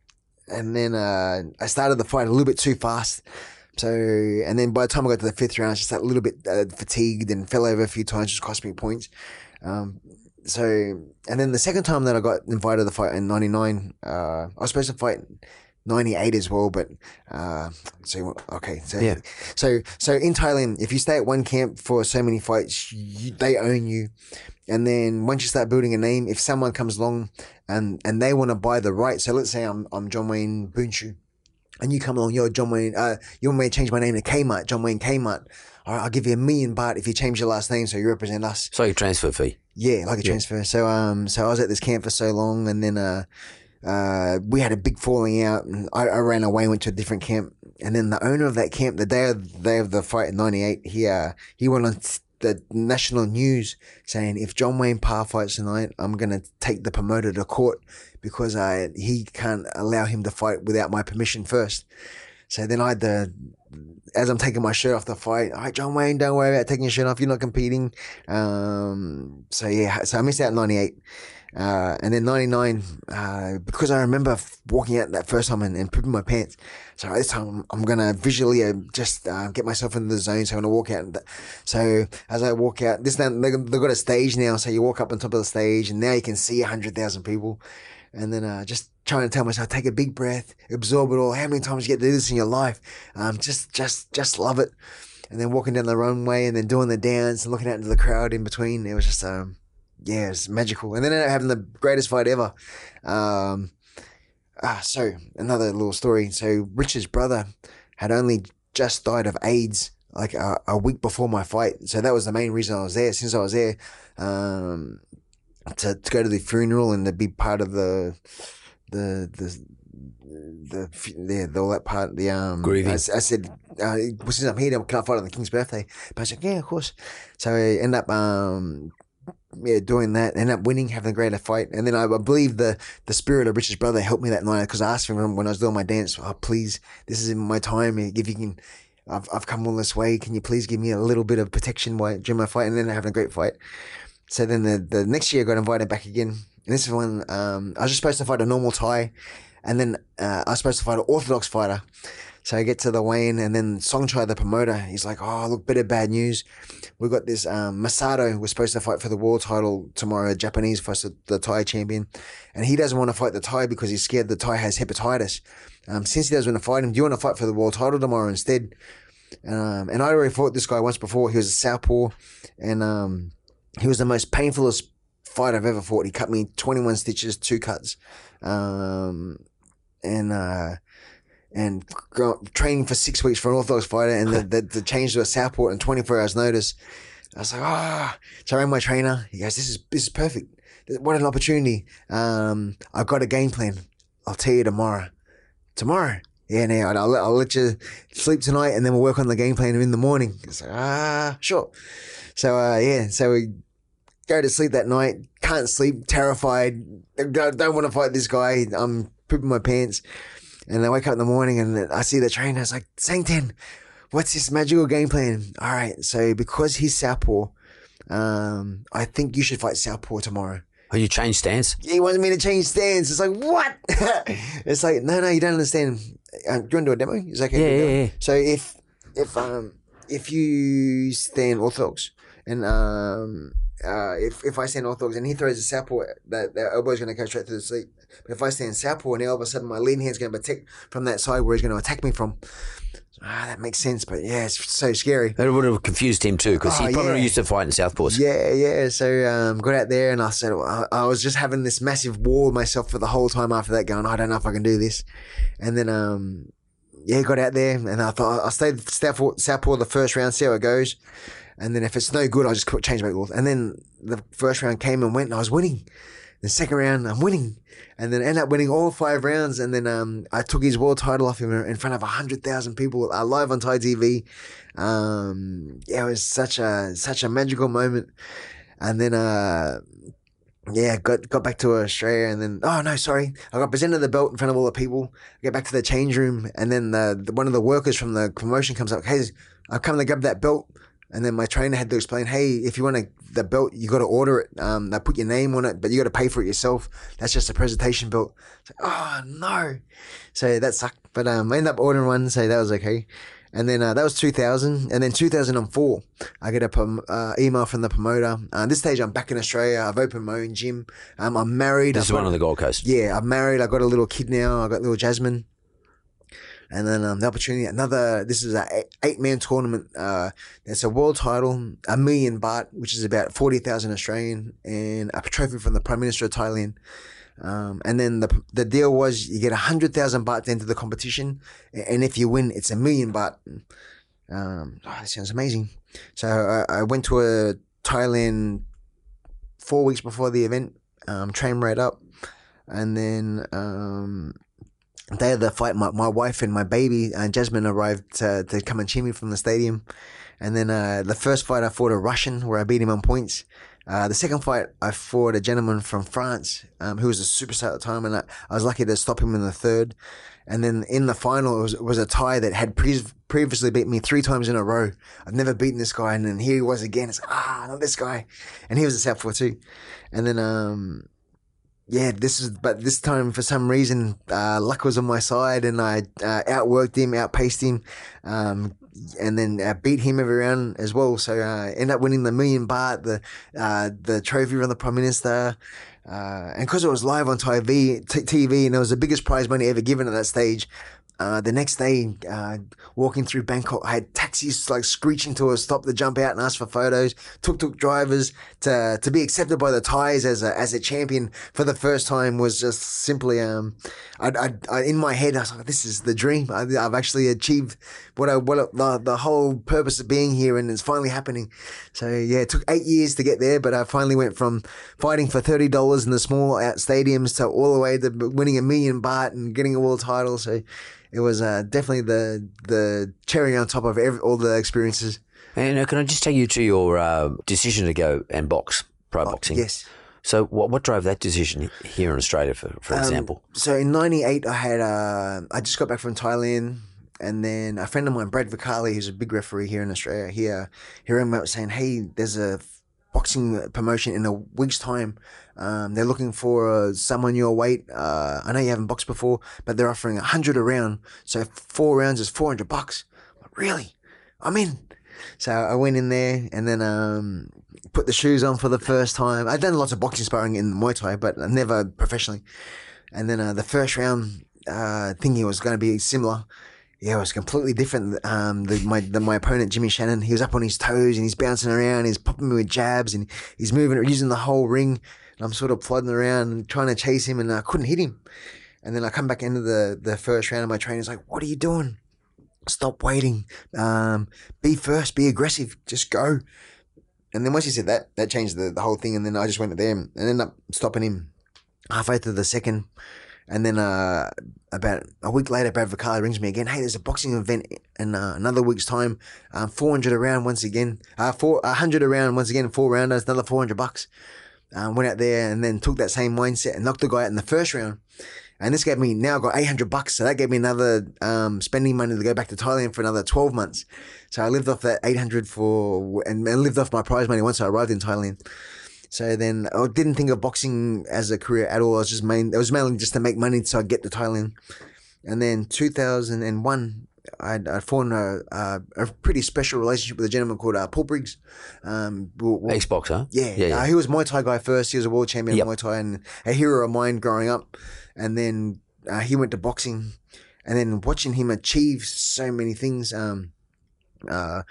and then uh, I started the fight a little bit too fast. So, and then by the time I got to the fifth round, I was just a little bit uh, fatigued and fell over a few times, which cost me points. Um, so, and then the second time that I got invited to the fight in '99, uh, I was supposed to fight 98 as well, but uh, so okay, so Yeah. so so in Thailand, if you stay at one camp for so many fights, you, they own you, and then once you start building a name, if someone comes along and and they want to buy the right, so let's say I'm I'm John Wayne Boonchu, and you come along, you're John Wayne, uh, you want me to change my name to Kmart, John Wayne Kmart. All right, I'll give you a million baht if you change your last name so you represent us. So your transfer fee. Yeah, like a transfer. So um, so I was at this camp for so long, and then uh, uh, we had a big falling out, and I, I ran away, went to a different camp, and then the owner of that camp, the day of the day of the fight in '98, he uh, he went on the national news saying if John Wayne Parr fights tonight, I'm gonna take the promoter to court because uh, he can't allow him to fight without my permission first. So then I had as I'm taking my shirt off the fight, all right, John Wayne, don't worry about taking your shirt off. You're not competing. Um, so yeah, so I missed out in 98. Uh, and then 99, uh, because I remember walking out that first time and, and pooping my pants. So this time I'm going to visually uh, just uh, get myself into the zone. So I'm going to walk out. Th- so as I walk out, this now, they- they've got a stage now. So you walk up on top of the stage and now you can see 100,000 people. And then uh, just trying to tell myself, take a big breath, absorb it all. How many times you get to do this in your life? Um, just, just, just love it. And then walking down the runway and then doing the dance and looking out into the crowd in between. It was just, um, yeah, it's magical. And then having the greatest fight ever. Um, ah, so another little story. So Richard's brother had only just died of AIDS like a, a week before my fight. So that was the main reason I was there. Since I was there, um, to, to go to the funeral and to be part of the the the the the, the all that part the um Grieving. I, I said uh, since I'm here can I fight on the king's birthday? But I was like yeah of course. So I end up um yeah doing that end up winning having a greater fight. And then I, I believe the the spirit of Richard's brother helped me that night because I asked him when I was doing my dance oh please this is in my time if you can I've, I've come all this way can you please give me a little bit of protection while during my fight? And then having a great fight so then the, the next year I got invited back again. And this is when um, I was just supposed to fight a normal Thai. And then uh, I was supposed to fight an Orthodox fighter. So I get to the weigh-in and then Songchai, the promoter, he's like, oh, look, bit of bad news. We got this um, Masato was supposed to fight for the world title tomorrow, Japanese versus the Thai champion. And he doesn't want to fight the Thai because he's scared the Thai has hepatitis. Um, since he doesn't want to fight him, do you want to fight for the world title tomorrow instead? Um, and I already fought this guy once before. He was a southpaw, and um, he was the most painfulest fight I've ever fought. He cut me 21 stitches, two cuts. Um, and, uh, and training for six weeks for an Orthodox fighter and the, the, the change to a Southpaw in 24 hours notice. I was like, ah, so I rang my trainer. He goes, this is, this is perfect. What an opportunity. Um, I've got a game plan. I'll tell you tomorrow. Tomorrow. Yeah, now I'll, let- I'll let you sleep tonight and then we'll work on the game plan in the morning. It's like, ah, sure. So, uh, yeah, so we go to sleep that night, can't sleep, terrified, don't, don't want to fight this guy. I'm pooping my pants. And I wake up in the morning and I see the trainer. I was like, Sangten, what's this magical game plan? All right. So because he's Southpaw, um, I think you should fight Southpaw tomorrow. Oh, you changed stance? He wanted me to change stance. It's like, what? it's like, no, no, you don't understand. Uh, do you want to do a demo? He's like, okay, Yeah, yeah, yeah. So if, if, um, if you stand orthodox and, um, uh, if, if I stand orthodox and he throws a southpaw, that, that elbow's going to go straight through the sleep. But if I stand southpaw and all of a sudden my lean hand's going to protect from that side where he's going to attack me from. Ah, that makes sense. But yeah, it's so scary. That would have confused him too because Oh, he probably yeah. used to fight in Southpaws. Yeah, yeah. So um, got out there and I said I, I was just having this massive war with myself for the whole time after that, going, I don't know if I can do this. And then um, yeah, got out there and I thought I stayed Southpaw, Southpaw the first round, see how it goes. And then if it's no good, I'll just put, change my rules. And then the first round came and went and I was winning. The second round, I'm winning, and then end up winning all five rounds. And then um, I took his world title off him in front of hundred thousand people uh, live on Thai TV. Um, yeah, it was such a such a magical moment. And then uh, yeah, got got back to Australia, and then oh no, sorry, I got presented the belt in front of all the people. I get back to the change room, and then the, the one of the workers from the promotion comes up. Hey, I've come to grab that belt, and then my trainer had to explain, hey, if you want to, the belt, you got to order it. Um, they put your name on it, but you got to pay for it yourself. That's just a presentation belt. Like, oh no, so that sucked. But um, I ended up ordering one, so that was okay. And then uh, that was 2000. And then 2004, I get a prom- uh, email from the promoter. Uh, this stage, I'm back in Australia. I've opened my own gym. Um, I'm married. This I've is one on the Gold Coast. Yeah, I'm married. I got a little kid now. I got little Jasmine. And then um, the opportunity, another. This is a eight man tournament. Uh, it's a world title, a million baht, which is about forty thousand Australian, and a trophy from the Prime Minister of Thailand. Um, and then the the deal was you get a hundred thousand baht into the competition, and if you win, it's a million baht. Um, oh, that sounds amazing. So I, I went to a Thailand four weeks before the event, um, trained right up, and then um, day of the fight, my, my wife and my baby uh, Jasmine arrived to, to come and cheer me from the stadium. And then uh, the first fight, I fought a Russian where I beat him on points. Uh, the second fight, I fought a gentleman from France um, who was a superstar at the time, and I, I was lucky to stop him in the third. And then in the final, it was, it was a tie that had pre- previously beat me three times in a row. I've never beaten this guy, and then here he was again. It's ah, not this guy, and he was a southpaw too. And then um, yeah, this is, but this time for some reason, uh, luck was on my side and I uh, outworked him, outpaced him, um, and then uh, beat him every round as well. So uh, end up winning the million baht, the uh, the trophy from the prime minister, uh, and because it was live on TV, t- TV, and it was the biggest prize money ever given at that stage. Uh, the next day, uh, walking through Bangkok, I had taxis like screeching to a stop to jump out and ask for photos. Tuk tuk drivers to to be accepted by the Thais as a as a champion for the first time was just simply um, I, I, I in my head I was like, this is the dream. I, I've actually achieved what I what the the whole purpose of being here, and it's finally happening. So yeah, it took eight years to get there, but I finally went from fighting for thirty dollars in the small out stadiums to all the way to winning a million baht and getting a world title. So it was uh, definitely the the cherry on top of every, all the experiences. And uh, can I just take you to your uh, decision to go and box, pro boxing? Oh, Yes. So what what drove that decision here in Australia, for, for Um, example? So in '98, I had uh, I just got back from Thailand, and then a friend of mine, Brad Vicali, who's a big referee here in Australia, here, uh, he rang me up saying, "Hey, there's a boxing promotion in a week's time. Um, they're looking for uh, someone your weight. Uh, I know you haven't boxed before, but they're offering a hundred a round. So four rounds is four hundred bucks. Like, really? I'm in. So I went in there and then um, put the shoes on for the first time. I'd done lots of boxing sparring in Muay Thai, but never professionally. And then uh, the first round, uh, thinking it was going to be similar. Yeah, it was completely different. Um, the, my the, my opponent Jimmy Shannon, he was up on his toes and he's bouncing around. He's popping me with jabs and he's moving, using the whole ring. And I'm sort of plodding around trying to chase him, and I couldn't hit him. And then I come back into the the first round, and my trainer's like, "What are you doing? Stop waiting. Um, be first. Be aggressive. Just go." And then once he said that, that changed the, the whole thing. And then I just went to them and ended up stopping him halfway through the second. And then uh, about a week later, Brad Vicali rings me again. Hey, there's a boxing event in uh, another week's time. Um, 400 around once again. Uh, four, 100 around once again, four rounders, another 400 bucks. Um, went out there and then took that same mindset and knocked the guy out in the first round. And this gave me now got 800 bucks. So that gave me another um, spending money to go back to Thailand for another 12 months. So I lived off that 800 for, and, and lived off my prize money once I arrived in Thailand. So then I didn't think of boxing as a career at all. I was just main, it was mainly just to make money so I get to Thailand. And then 2001, I'd, I'd formed a, a, a pretty special relationship with a gentleman called uh, Paul Briggs. Um, we- we- Ex boxer. yeah, yeah, yeah. Uh, he was Muay Thai guy first. He was a world champion Yep. of Muay Thai and a hero of mine growing up. And then uh, he went to boxing, and then watching him achieve so many things. Um, uh,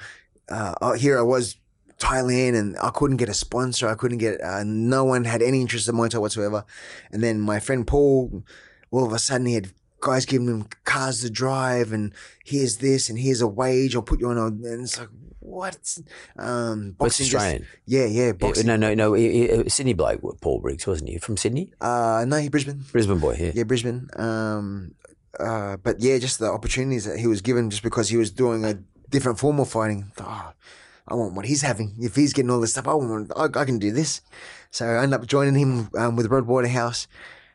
uh, oh, here I was, Thailand, and I couldn't get a sponsor. I couldn't get. Uh, no one had any interest in Muay Thai whatsoever. And then my friend Paul, all of a sudden, he had guys giving him cars to drive, and here's this, and here's a wage. I'll put you on a, and it's like what? Um, What's boxing just- Australian? yeah, yeah, boxing. No, no, no. he- he- Sydney bloke, Paul Briggs, wasn't he? From Sydney? Uh, no, he Brisbane. Brisbane boy, yeah. Yeah, Brisbane. Um, uh, but yeah, just the opportunities that he was given just because he was doing a different form of fighting. Oh, I want what he's having. If he's getting all this stuff, I want. I, I can do this. So I ended up joining him um, with Rod Waterhouse,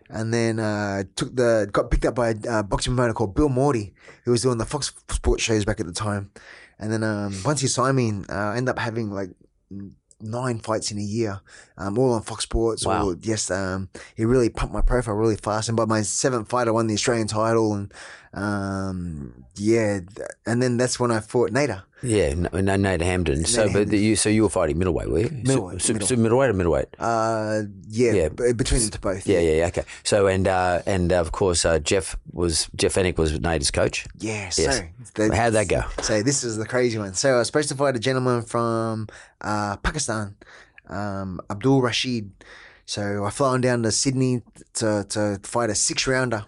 and then uh, took the got picked up by a uh, boxing promoter called Bill Mordey, who was doing the Fox Sports shows back at the time. And then um, once he signed me, uh, I ended up having like nine fights in a year, um, all on Fox Sports. Wow. All, yes, um, he really pumped my profile really fast. And by my seventh fight, I won the Australian title, and um, yeah, and then that's when I fought Nader. Yeah, no, no, Nate Hamdan. So, Nate but the, you, so you were fighting middleweight, were you? Middleweight, So, so, middle. so middleweight or middleweight? Uh, yeah, Yeah. b- between the both. Yeah, yeah, yeah. Okay. So, and uh, and of course, uh, Jeff was Jeff Fenech was Nader's coach. Yeah, Yes. so the- How'd that go? So this is the crazy one. So I was supposed to fight a gentleman from uh, Pakistan, um, Abdul Rashid. So I fly on down to Sydney to, to fight a six rounder.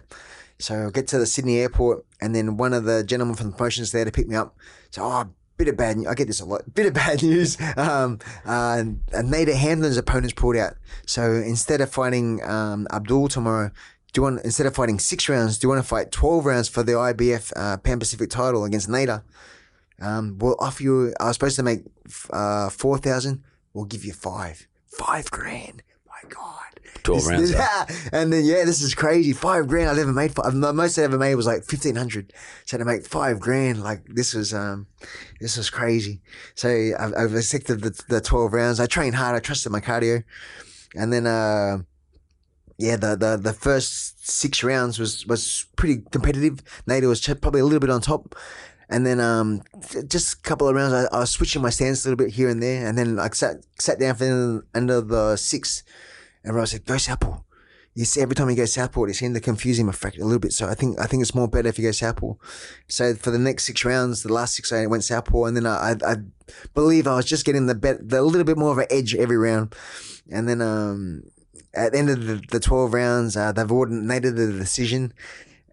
So I get to the Sydney airport, and then one of the gentlemen from the promotions there to pick me up. So oh, bit of bad. news. I get this a lot. Bit of bad news. Um, uh, Nader Hamdan's opponent's pulled out. So instead of fighting um, Abdul tomorrow, do you want instead of fighting six rounds, do you want to fight twelve rounds for the IBF uh, Pan Pacific title against Nader? Um, we'll offer you. I was supposed to make uh, four thousand. We'll give you five. Five grand. My God. 12 This- rounds, and then yeah, this is crazy. Five grand. I never made. Five, the most I ever made was like fifteen hundred. So to make five grand, like this was um, this was crazy. So I've, I've accepted the, the twelve rounds. I trained hard. I trusted my cardio, and then uh, yeah, the, the the first six rounds was was pretty competitive. Nader was ch- probably a little bit on top. And then um, just a couple of rounds, I, I was switching my stance a little bit here and there. And then I sat sat down for the end of the six, Ross said, "Go southpaw." See, every time you go southpaw, it seemed to confuse him a, a little bit. So I think I think it's more better if you go southpaw. So for the next six rounds, the last six I went southpaw, and then I I, I believe I was just getting the bet the little bit more of an edge every round, and then um at the end of the, the 12 rounds, uh, they've ordinated the decision.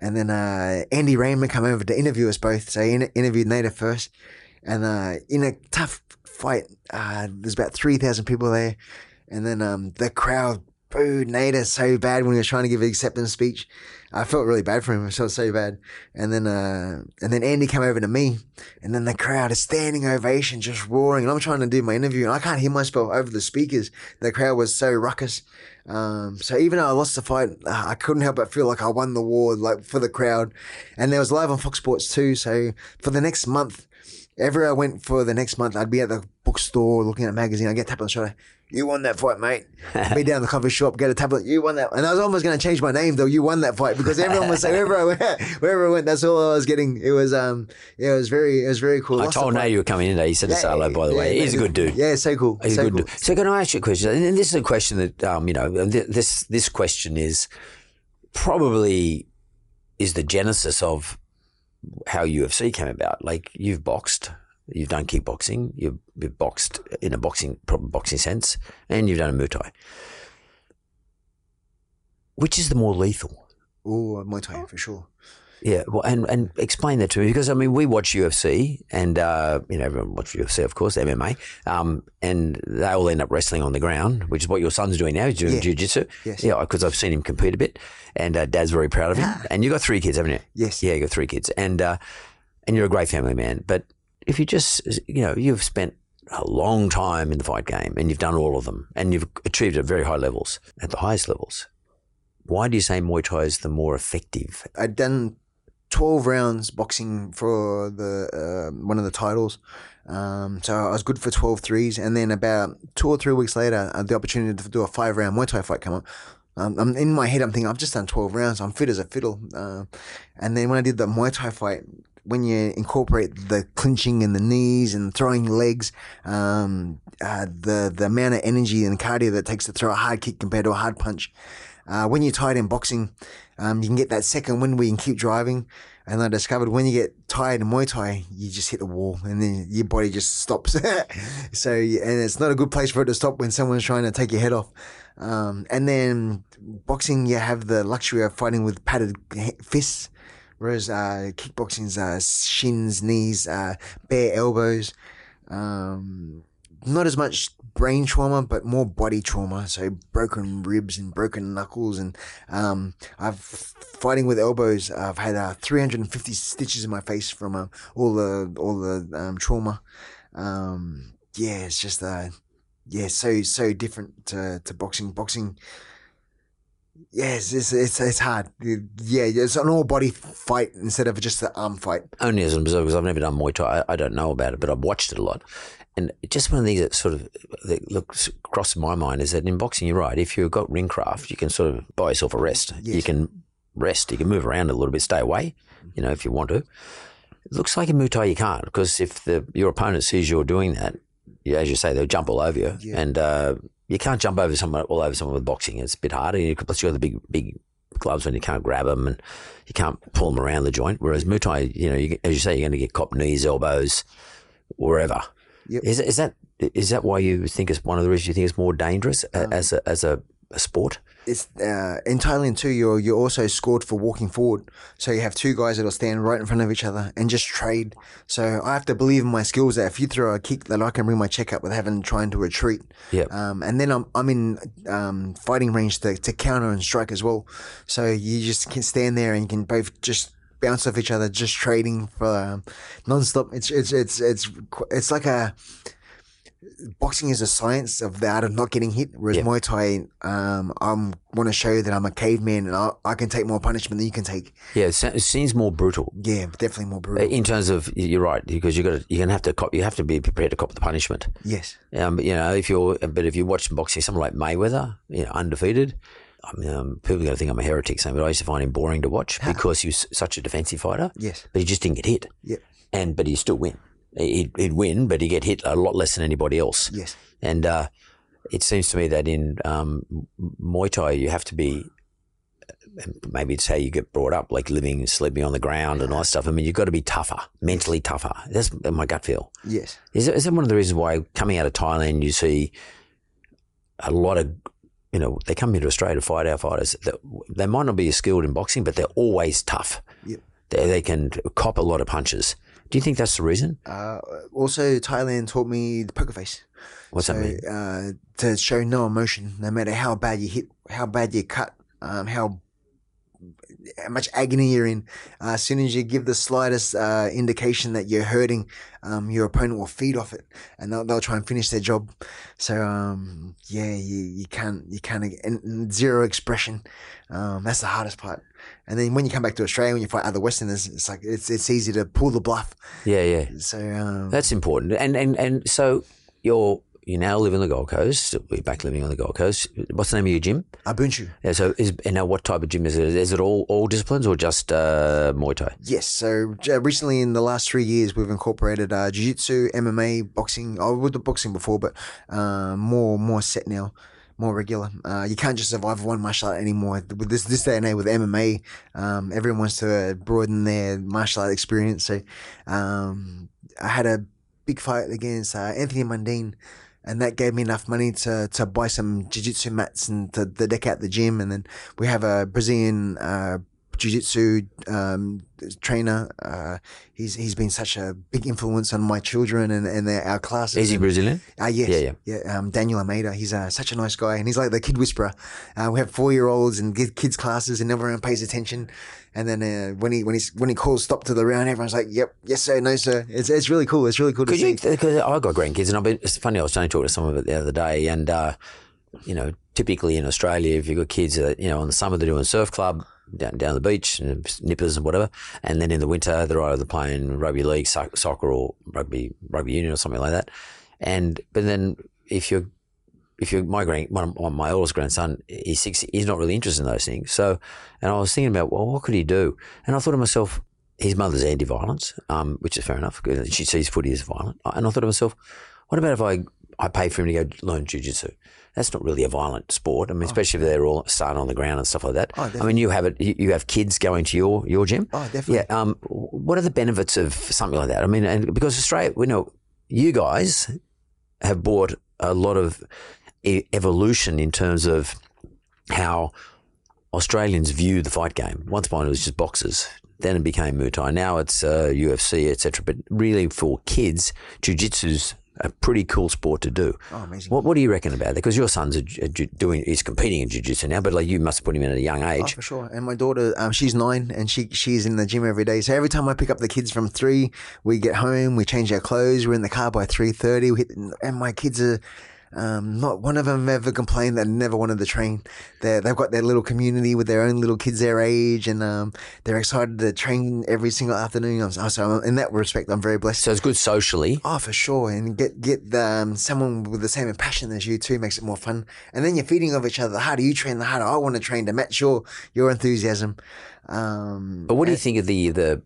And then uh, Andy Raymond come over to interview us both. So he in- interviewed Nader first. And uh, in a tough fight, uh, there's about 3,000 people there. And then um, the crowd booed Nader so bad when he was trying to give an acceptance speech. I felt really bad for him. I felt so bad. And then, uh, and then Andy came over to me, and then the crowd is standing ovation, just roaring. And I'm trying to do my interview, and I can't hear myself over the speakers. The crowd was so ruckus. Um, so even though I lost the fight, uh, I couldn't help but feel like I won the war, like for the crowd. And there was live on Fox Sports too. So for the next month, everywhere I went for the next month, I'd be at the bookstore looking at a magazine. I get tapped on the shoulder. You won that fight, mate. be down the coffee shop, get a tablet. You won that. And I was almost going to change my name though. You won that fight because everyone was saying wherever I went, wherever I went, that's all I was getting. It was, um, yeah, it was very, it was very cool. I Lost told. Nate you were coming in today. He said to say hello, by the Yeah, way. yeah, He's a good dude. Yeah, so cool. He's so a good cool. dude. So can I ask you a question? And this is a question that, um, you know, th- this, this question is probably is the genesis of how UFC came about. Like you've boxed, you've done kickboxing, you've, you've boxed in a boxing, boxing sense, and you've done a Muay Thai. Which is the more lethal? Oh, Muay Thai for sure. Yeah, well, and, and explain that to me because I mean we watch UFC and uh, you know everyone watches UFC of course MMA, um, and they all end up wrestling on the ground, which is what your son's doing now. He's doing Yeah. jiu-jitsu. Yes. Yeah, because I've seen him compete a bit, and uh, Dad's very proud of him. And you got three kids, haven't you? Yes. Yeah, you got three kids, and uh, and you're a great family man. But if you just you know you've spent a long time in the fight game and you've done all of them and you've achieved at very high levels, at the highest levels. Why do you say Muay Thai is the more effective? I'd done 12 rounds boxing for the uh, one of the titles. Um, so I was good for 12 threes. And then about two or three weeks later, the opportunity to do a five round Muay Thai fight come up. Um, I'm in my head, I'm thinking, I've just done 12 rounds. I'm fit as a fiddle. Uh, and then when I did the Muay Thai fight, when you incorporate the clinching and the knees and throwing legs, um, uh, the the amount of energy and cardio that takes to throw a hard kick compared to a hard punch, Uh, when you're tired in boxing, um, you can get that second wind where you can keep driving. And I discovered when you get tired in Muay Thai, you just hit the wall and then your body just stops. so, and it's not a good place for it to stop when someone's trying to take your head off. Um, and then boxing, you have the luxury of fighting with padded fists. Whereas uh, kickboxing's uh, shins, knees, uh, bare elbows. Um, not as much brain trauma, but more body trauma. So broken ribs and broken knuckles, and um, I've fighting with elbows. I've had uh, 350 stitches in my face from uh, all the all the um, trauma. Um, yeah, it's just uh, yeah, so so different to, to boxing. Boxing. Yes, it's, it's it's hard. Yeah, it's an all body fight instead of just an arm fight. Only as an observer, because I've never done Muay Thai. I, I don't know about it, but I've watched it a lot. And just one of the things that sort of that looks across my mind is that in boxing, you're right. If you've got ring craft, you can sort of buy yourself a rest. You can rest. You can move around a little bit, stay away. You know, if you want to. It looks like in Muay Thai you can't because if the your opponent sees you're doing that, you, as you say, they'll jump all over you, Yeah. and uh, you can't jump over someone all over someone with boxing. It's a bit harder. You, plus, you got the big big gloves when you can't grab them and you can't pull them around the joint. Whereas Muay Thai, you know, you, as you say, you're going to get cop knees, elbows, wherever. Yep. Is is that is that why you think it's one of the reasons you think it's more dangerous a- um, as a, as a, a sport? it's uh, in Thailand too. You're you're also scored for walking forward. So you have two guys that'll stand right in front of each other and just trade. So I have to believe in my skills that if you throw a kick, that I can bring my check up without having trying to retreat. Yep. Um, and then I'm I'm in um, fighting range to, to counter and strike as well. So you just can stand there and you can both just bounce off each other, just trading for um, nonstop. It's it's it's it's it's like a boxing is a science of the art of not getting hit, whereas Yep. Muay Thai, um, I want to show you that I'm a caveman and I, I can take more punishment than you can take. Yeah, it, seems more brutal. Yeah, definitely more brutal. In terms of, you're right because you got you're gonna have to cop, you have to be prepared to cop the punishment. yes. Um, you know, if you're, but if you watch boxing, someone like Mayweather, you know, undefeated. I mean, um, people are going to think I'm a heretic, saying, but I used to find him boring to watch because he was such a defensive fighter. Yes. but he just didn't get hit. Yep. and but he'd still win. He'd, he'd win, but he'd get hit a lot less than anybody else. Yes. And uh, it seems to me that in um, Muay Thai, you have to be. Maybe it's how you get brought up, like living, and sleeping on the ground and all that stuff. I mean, you've got to be tougher, mentally tougher. That's my gut feel. Yes. Is that, is that one of the reasons why coming out of Thailand, you see a lot of, you know, they come here to Australia to fight our fighters. That they might not be as skilled in boxing, but they're always tough. Yep. They, they can cop a lot of punches. Do you think that's the reason? Uh, also, Thailand taught me the poker face. What's so, that mean? Uh, to show no emotion, no matter how bad you hit, how bad you cut, um, how how much agony you're in. Uh, as soon as you give the slightest uh, indication that you're hurting, um, your opponent will feed off it, and they'll, they'll try and finish their job. So um, yeah, you, you can't you can't zero expression. Um, that's the hardest part. And then when you come back to Australia, when you fight other Westerners, it's like it's it's easy to pull the bluff. Yeah, yeah. So um, That's important. And and and so you're you now live on the Gold Coast. We're back living on the Gold Coast. What's the name of your gym? Boonchu. Yeah. So is and now what type of gym is it? Is it all all disciplines or just uh, Muay Thai? Yes. So uh, recently, in the last three years, we've incorporated uh, jiu-jitsu, MMA, boxing. I would the boxing before, but uh, more more set now, more regular. Uh, you can't just survive one martial art anymore. With this this day and age with MMA, um, everyone wants to broaden their martial art experience. So um, I had a big fight against uh, Anthony Mundine. And that gave me enough money to, to buy some jiu-jitsu mats and to, to deck out the gym. And then we have a Brazilian uh, jiu-jitsu um, trainer. Uh, he's he's been such a big influence on my children and, and their, our classes. Is he Brazilian? uh, yes. Yeah, yeah. Yeah, um, Daniel Almeida. He's uh, such a nice guy, and he's like the kid whisperer. Uh, we have four year olds and give kids classes, and everyone pays attention. And then uh, when he when he when he calls stop to the round, everyone's like, "Yep, yes sir, no sir." It's it's really cool. It's really cool to Could see. you? Because I got grandkids, and I've been. It's funny. I was only talking to some of it the other day, and uh, you know, typically in Australia, if you've got kids that you know on the summer they're doing surf club down down the beach, nippers and whatever, and then in the winter they're either playing rugby league, soccer, or rugby rugby union or something like that. And but then if you're if you're my grand, of my oldest grandson, he's six, he's not really interested in those things. So, and I was thinking about, well, what could he do? And I thought to myself, his mother's anti-violence, um, which is fair enough. She sees footy as violent, and I thought to myself, what about if I I pay for him to go learn jujitsu? That's not really a violent sport. I mean, especially if they're all starting on the ground and stuff like that. Oh, I mean, you have it. You you have kids going to your your gym. Oh, definitely. Yeah. Um, what are the benefits of something like that? I mean, and because Australia, we know you guys have brought a lot of e- evolution in terms of how Australians view the fight game. Once upon it was just boxers. Then it became Muay Thai. Now it's uh, UFC, etc. But really, for kids, jiu-jitsu's a pretty cool sport to do. Oh, amazing. What, what do you reckon about that? Because your son's a, a, doing, he's competing in jiu-jitsu now, but like you must have put him in at a young Oh, age. for sure. And my daughter, um, she's nine, and she she's in the gym every day. So every time I pick up the kids from three, we get home, we change our clothes, we're in the car by three thirty. And my kids are. Um, not one of them ever complained that never wanted to train. They they've got their little community with their own little kids their age, and um, they're excited to train every single afternoon. I'm, so- in that respect, I'm very blessed. So it's good socially. Oh, for sure, and get get um, someone with the same passion as you too makes it more fun. And then you're feeding off each other. The harder you train, the harder I want to train to match your your enthusiasm. Um, But what do you think of the the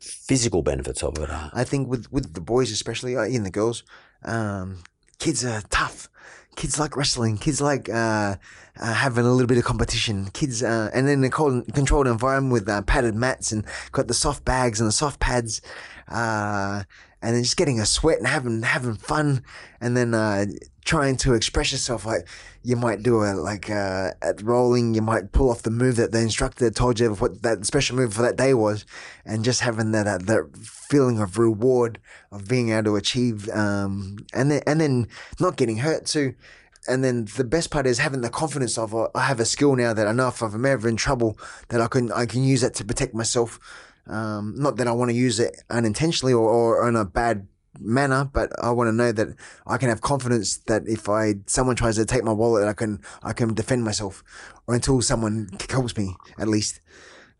physical benefits of it? I think with with the boys especially, uh, even the girls, um, kids are tough. Kids like wrestling. Kids like uh, uh, having a little bit of competition. Kids, uh, and then a controlled environment with uh, padded mats and got the soft bags and the soft pads, uh, and then just getting a sweat and having having fun, and then uh, trying to express yourself. Like you might do a like uh, at rolling, you might pull off the move that the instructor told you what that special move for that day was, and just having that that feeling of reward of being able to achieve, um, and then and then not getting hurt too. And then the best part is having the confidence of uh, I have a skill now that I know if I'm ever in trouble that I can I can use that to protect myself. Um, not that I want to use it unintentionally or, or in a bad manner, but I want to know that I can have confidence that if I someone tries to take my wallet, I can I can defend myself, or until someone helps me at least.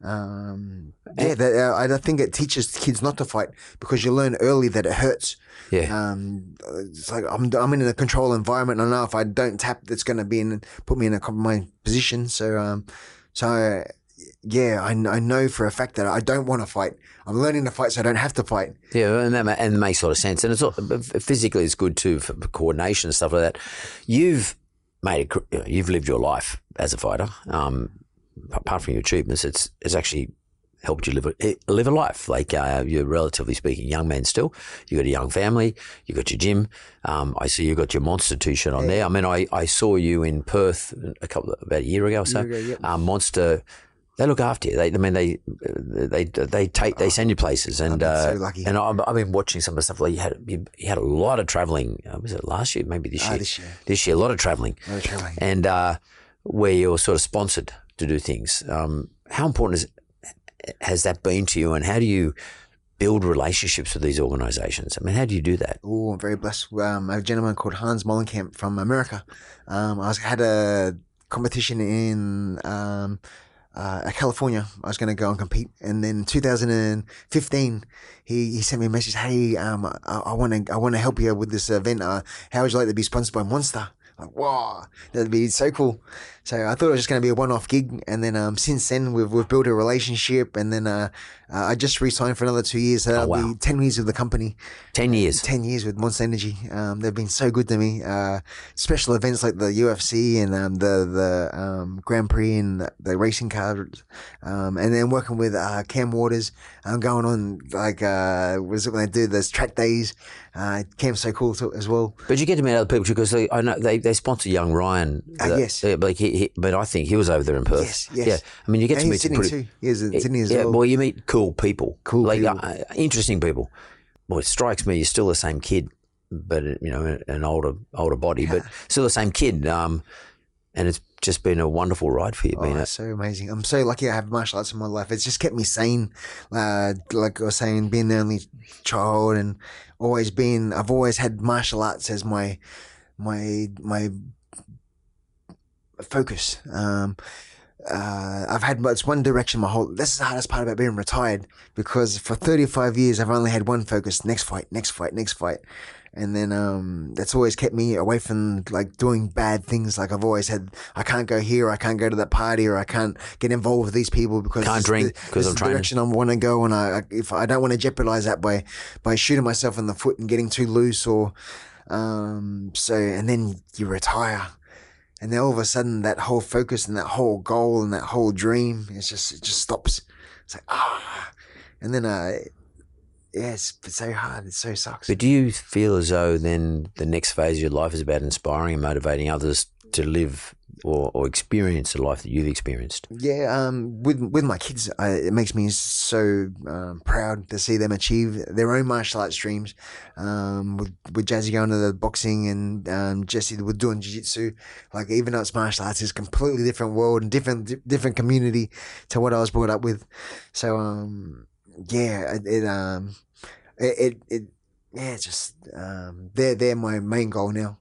Um, yeah, that, uh, I think it teaches kids not to fight because you learn early that it hurts. Yeah. Um, it's like I'm I'm in a control environment. and I know if I don't tap, it's going to be in put me in a compromised position. So um, so yeah, I, I know for a fact that I don't want to fight. I'm learning to fight so I don't have to fight. Yeah, and that and it makes a lot of sense. And it's all, physically, it's good too for coordination and stuff like that. You've made a, you've lived your life as a fighter. Um, apart from your achievements, it's it's actually helped you live a, eh, live a life. Like uh, you're relatively speaking young man still. You got a young family. You got your gym. Um, I see you got your Monster T-shirt on there. I mean, I, I saw you in Perth a couple about a year ago or so. Ago, yep. um, Monster. They look after you. They, I mean, they, they, they take, they send you places, and I've been uh, so lucky. and I've, I've been watching some of the stuff. Like you had, you, you had a lot of traveling. Uh, was it last year? Maybe this Ah, year. this year. This year, a lot of traveling. A lot of travelling. and uh, where you're sort of sponsored to do things. Um, how important is, has that been to you, and how do you build relationships with these organisations? I mean, how do you do that? Oh, I'm very blessed. Um, I have a gentleman called Hans Molenkamp from America. Um, I was, had a competition in um, uh, California. I was going to go and compete, and then 2015, he, he sent me a message. Hey, um, I want to I want to help you with this event. Uh, how would you like to be sponsored by Monster? Like, wow, that'd be so cool. So I thought it was just going to be a one-off gig, and then um, since then we've we've built a relationship, and then uh, uh, I just re-signed for another two years. So that'll wow. be ten years with the company. Ten years. 10 years with Monster Energy. Um, they've been so good to me. Uh, special events like the UFC and um, the the um, Grand Prix and the, the racing cars. Um, and then working with uh, Cam Waters. I'm going on like, uh, what is it when they do those track days? Uh, Cam's so cool too, as well. But you get to meet other people too, because they, I know they, they sponsor young Ryan. That- yes. yeah, but he, he, but I think he was over there in Perth. Yes, yes. Yeah, I mean, you get And to meet some pretty. too. He is in Sydney as yeah, well. you meet cool people, Cool like people. Uh, interesting people. Well, it strikes me you're still the same kid, but you know, an older older body, but still the same kid. Um, and it's just been a wonderful ride for you. Oh, it's so amazing. I'm so lucky I have martial arts in my life. It's just kept me sane. Uh, like I was saying, being the only child and always being, I've always had martial arts as my, my, my focus. Um, uh, I've had, it's one direction my whole, this is the hardest part about being retired because for 35 years, I've only had one focus, next fight, next fight, next fight. And then, um, that's always kept me away from like doing bad things. Like I've always had, I can't go here, I can't go to that party, or I can't get involved with these people because Can't drink 'cause this I'm training. direction I want to go. And I, I- if I don't want to jeopardize that by, by shooting myself in the foot and getting too loose or, um, so, and then you retire and then all of a sudden that whole focus and that whole goal and that whole dream, it's just it just stops. It's like ah, and then uh, yeah, it's, it's so hard. It so sucks. But do you feel as though then the next phase of your life is about inspiring and motivating others to live or, or experience the life that you've experienced? Yeah, um, with with my kids, I, it makes me so um, proud to see them achieve their own martial arts dreams. Um, with with Jazzy going to the boxing and um, Jesse with doing jiu jitsu, like even though it's martial arts, it's a completely different world and different different community to what I was brought up with. So um, yeah, it, it um, it, it, it yeah, just um, they're they're my main goal now.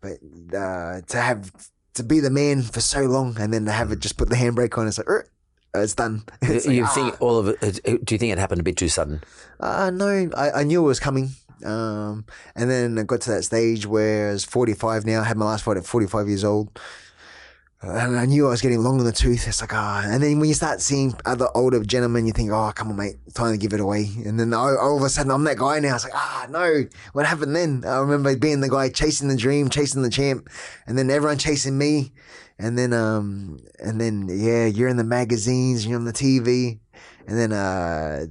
But uh, to have to be the man for so long and then to have it just put the handbrake on, it's like, "Er, it's done. It's you like, think ah. all of it? Do you think it happened a bit too sudden? Uh, no, I, I knew it was coming. Um, and then I got to that stage where I was 45 now. I had my last fight at 45 years old. And I knew I was getting long in the tooth. It's like, ah. And then when you start seeing other older gentlemen, you think, oh, come on, mate, time to give it away. And then all, of a sudden, I'm that guy now. It's like, ah, no. What happened then? I remember being the guy chasing the dream, chasing the champ, and then everyone chasing me. And then, um, and then, yeah, you're in the magazines, you're on the TV. And then, uh,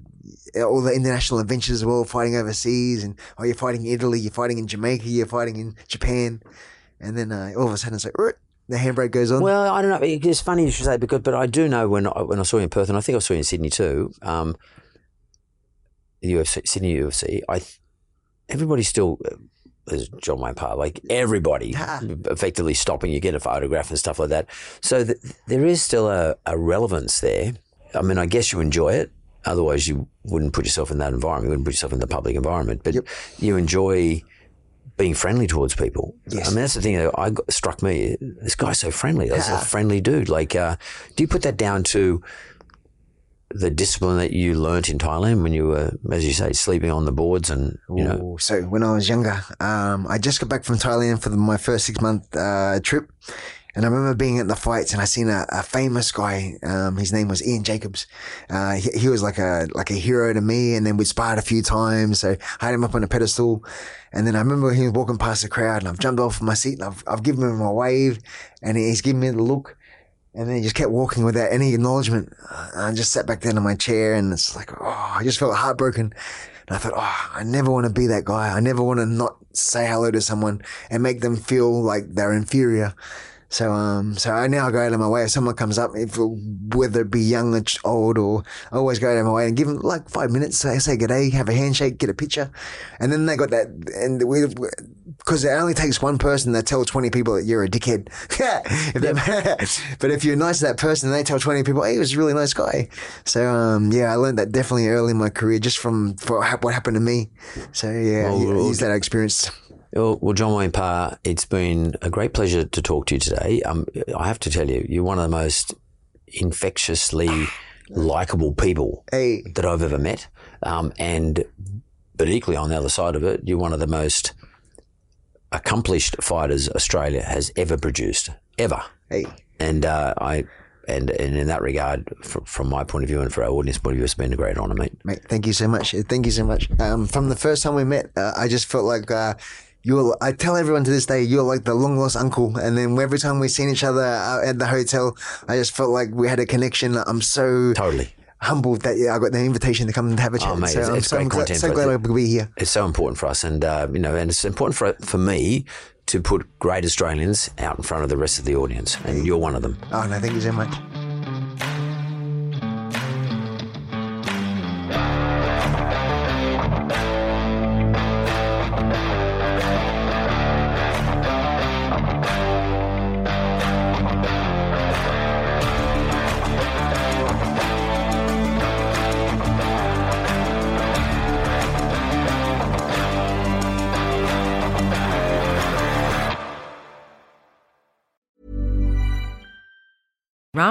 all the international adventures as well, fighting overseas. And, oh, you're fighting in Italy, you're fighting in Jamaica, you're fighting in Japan. And then, uh, all of a sudden, it's like, the handbrake goes on. Well, I don't know. It's funny you should say because, but I do know when I, when I saw you in Perth, and I think I saw you in Sydney too. Um, the UFC, Sydney UFC. I everybody's still. Uh, as John Wayne Parr, like everybody, effectively stopping you, get a photograph and stuff like that. So th- there is still a, a relevance there. I mean, I guess you enjoy it. Otherwise, you wouldn't put yourself in that environment. You wouldn't put yourself in the public environment. But you enjoy being friendly towards people. Yes. I mean, that's the thing that I got, struck me. This guy's so friendly. That's Yeah. a friendly dude. Like, uh, do you put that down to the discipline that you learnt in Thailand when you were, as you say, sleeping on the boards and, you know, Ooh, so when I was younger, um, I just got back from Thailand for the, my first six month uh, trip. And I remember being at the fights and I seen a, a famous guy. Um, his name was Ian Jacobs. Uh, he, he was like a, like a hero to me. And then we sparred a few times. So I had him up on a pedestal. And then I remember he was walking past the crowd and I've jumped off my seat and I've, I've given him a wave and he's giving me the look. And then he just kept walking without any acknowledgement. Uh, I just sat back down in my chair and it's like, oh, I just felt heartbroken. And I thought, oh, I never want to be that guy. I never want to not say hello to someone and make them feel like they're inferior. So, um, so I now go out of my way. If someone comes up, if whether it be young or old, or I always go out of my way and give them like five minutes. Say, say good day, have a handshake, get a picture, and then they got that. And we, because it only takes one person to tell twenty people that you're a dickhead. If but if you're nice to that person, they tell twenty people, hey, he was a really nice guy. So, um, yeah, I learned that definitely early in my career, just from for what happened to me. So, yeah, u- use that experience. Well, well, John Wayne Parr, it's been a great pleasure to talk to you today. Um, I have to tell you, you're one of the most infectiously likable people Hey. that I've ever met. Um, and, but equally on the other side of it, you're one of the most accomplished fighters Australia has ever produced, ever. Hey. And uh, I, and, and in that regard, from, from my point of view and for our audience point of view, it's been a great honour, mate. Mate, thank you so much. Thank you so much. Um, from the first time we met, uh, I just felt like uh, you're. I tell everyone to this day, you're like the long lost uncle. And then every time we've seen each other at the hotel, I just felt like we had a connection. I'm so Totally. humbled that yeah, I got the invitation to come and have a chat. Oh, mate, so it's- I'm it's so, great content, so glad I could be here. It's so important for us, and uh, you know, and it's important for for me to put great Australians out in front of the rest of the audience, and you're one of them. Oh no, thank you so much.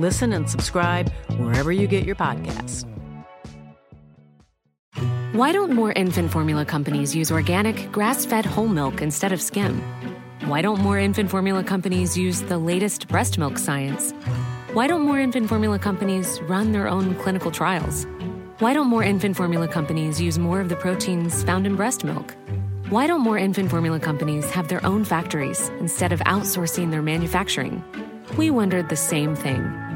Listen and subscribe wherever you get your podcasts. Why don't more infant formula companies use organic, grass fed whole milk instead of skim? Why don't more infant formula companies use the latest breast milk science? Why don't more infant formula companies run their own clinical trials? Why don't more infant formula companies use more of the proteins found in breast milk? Why don't more infant formula companies have their own factories instead of outsourcing their manufacturing? We wondered the same thing.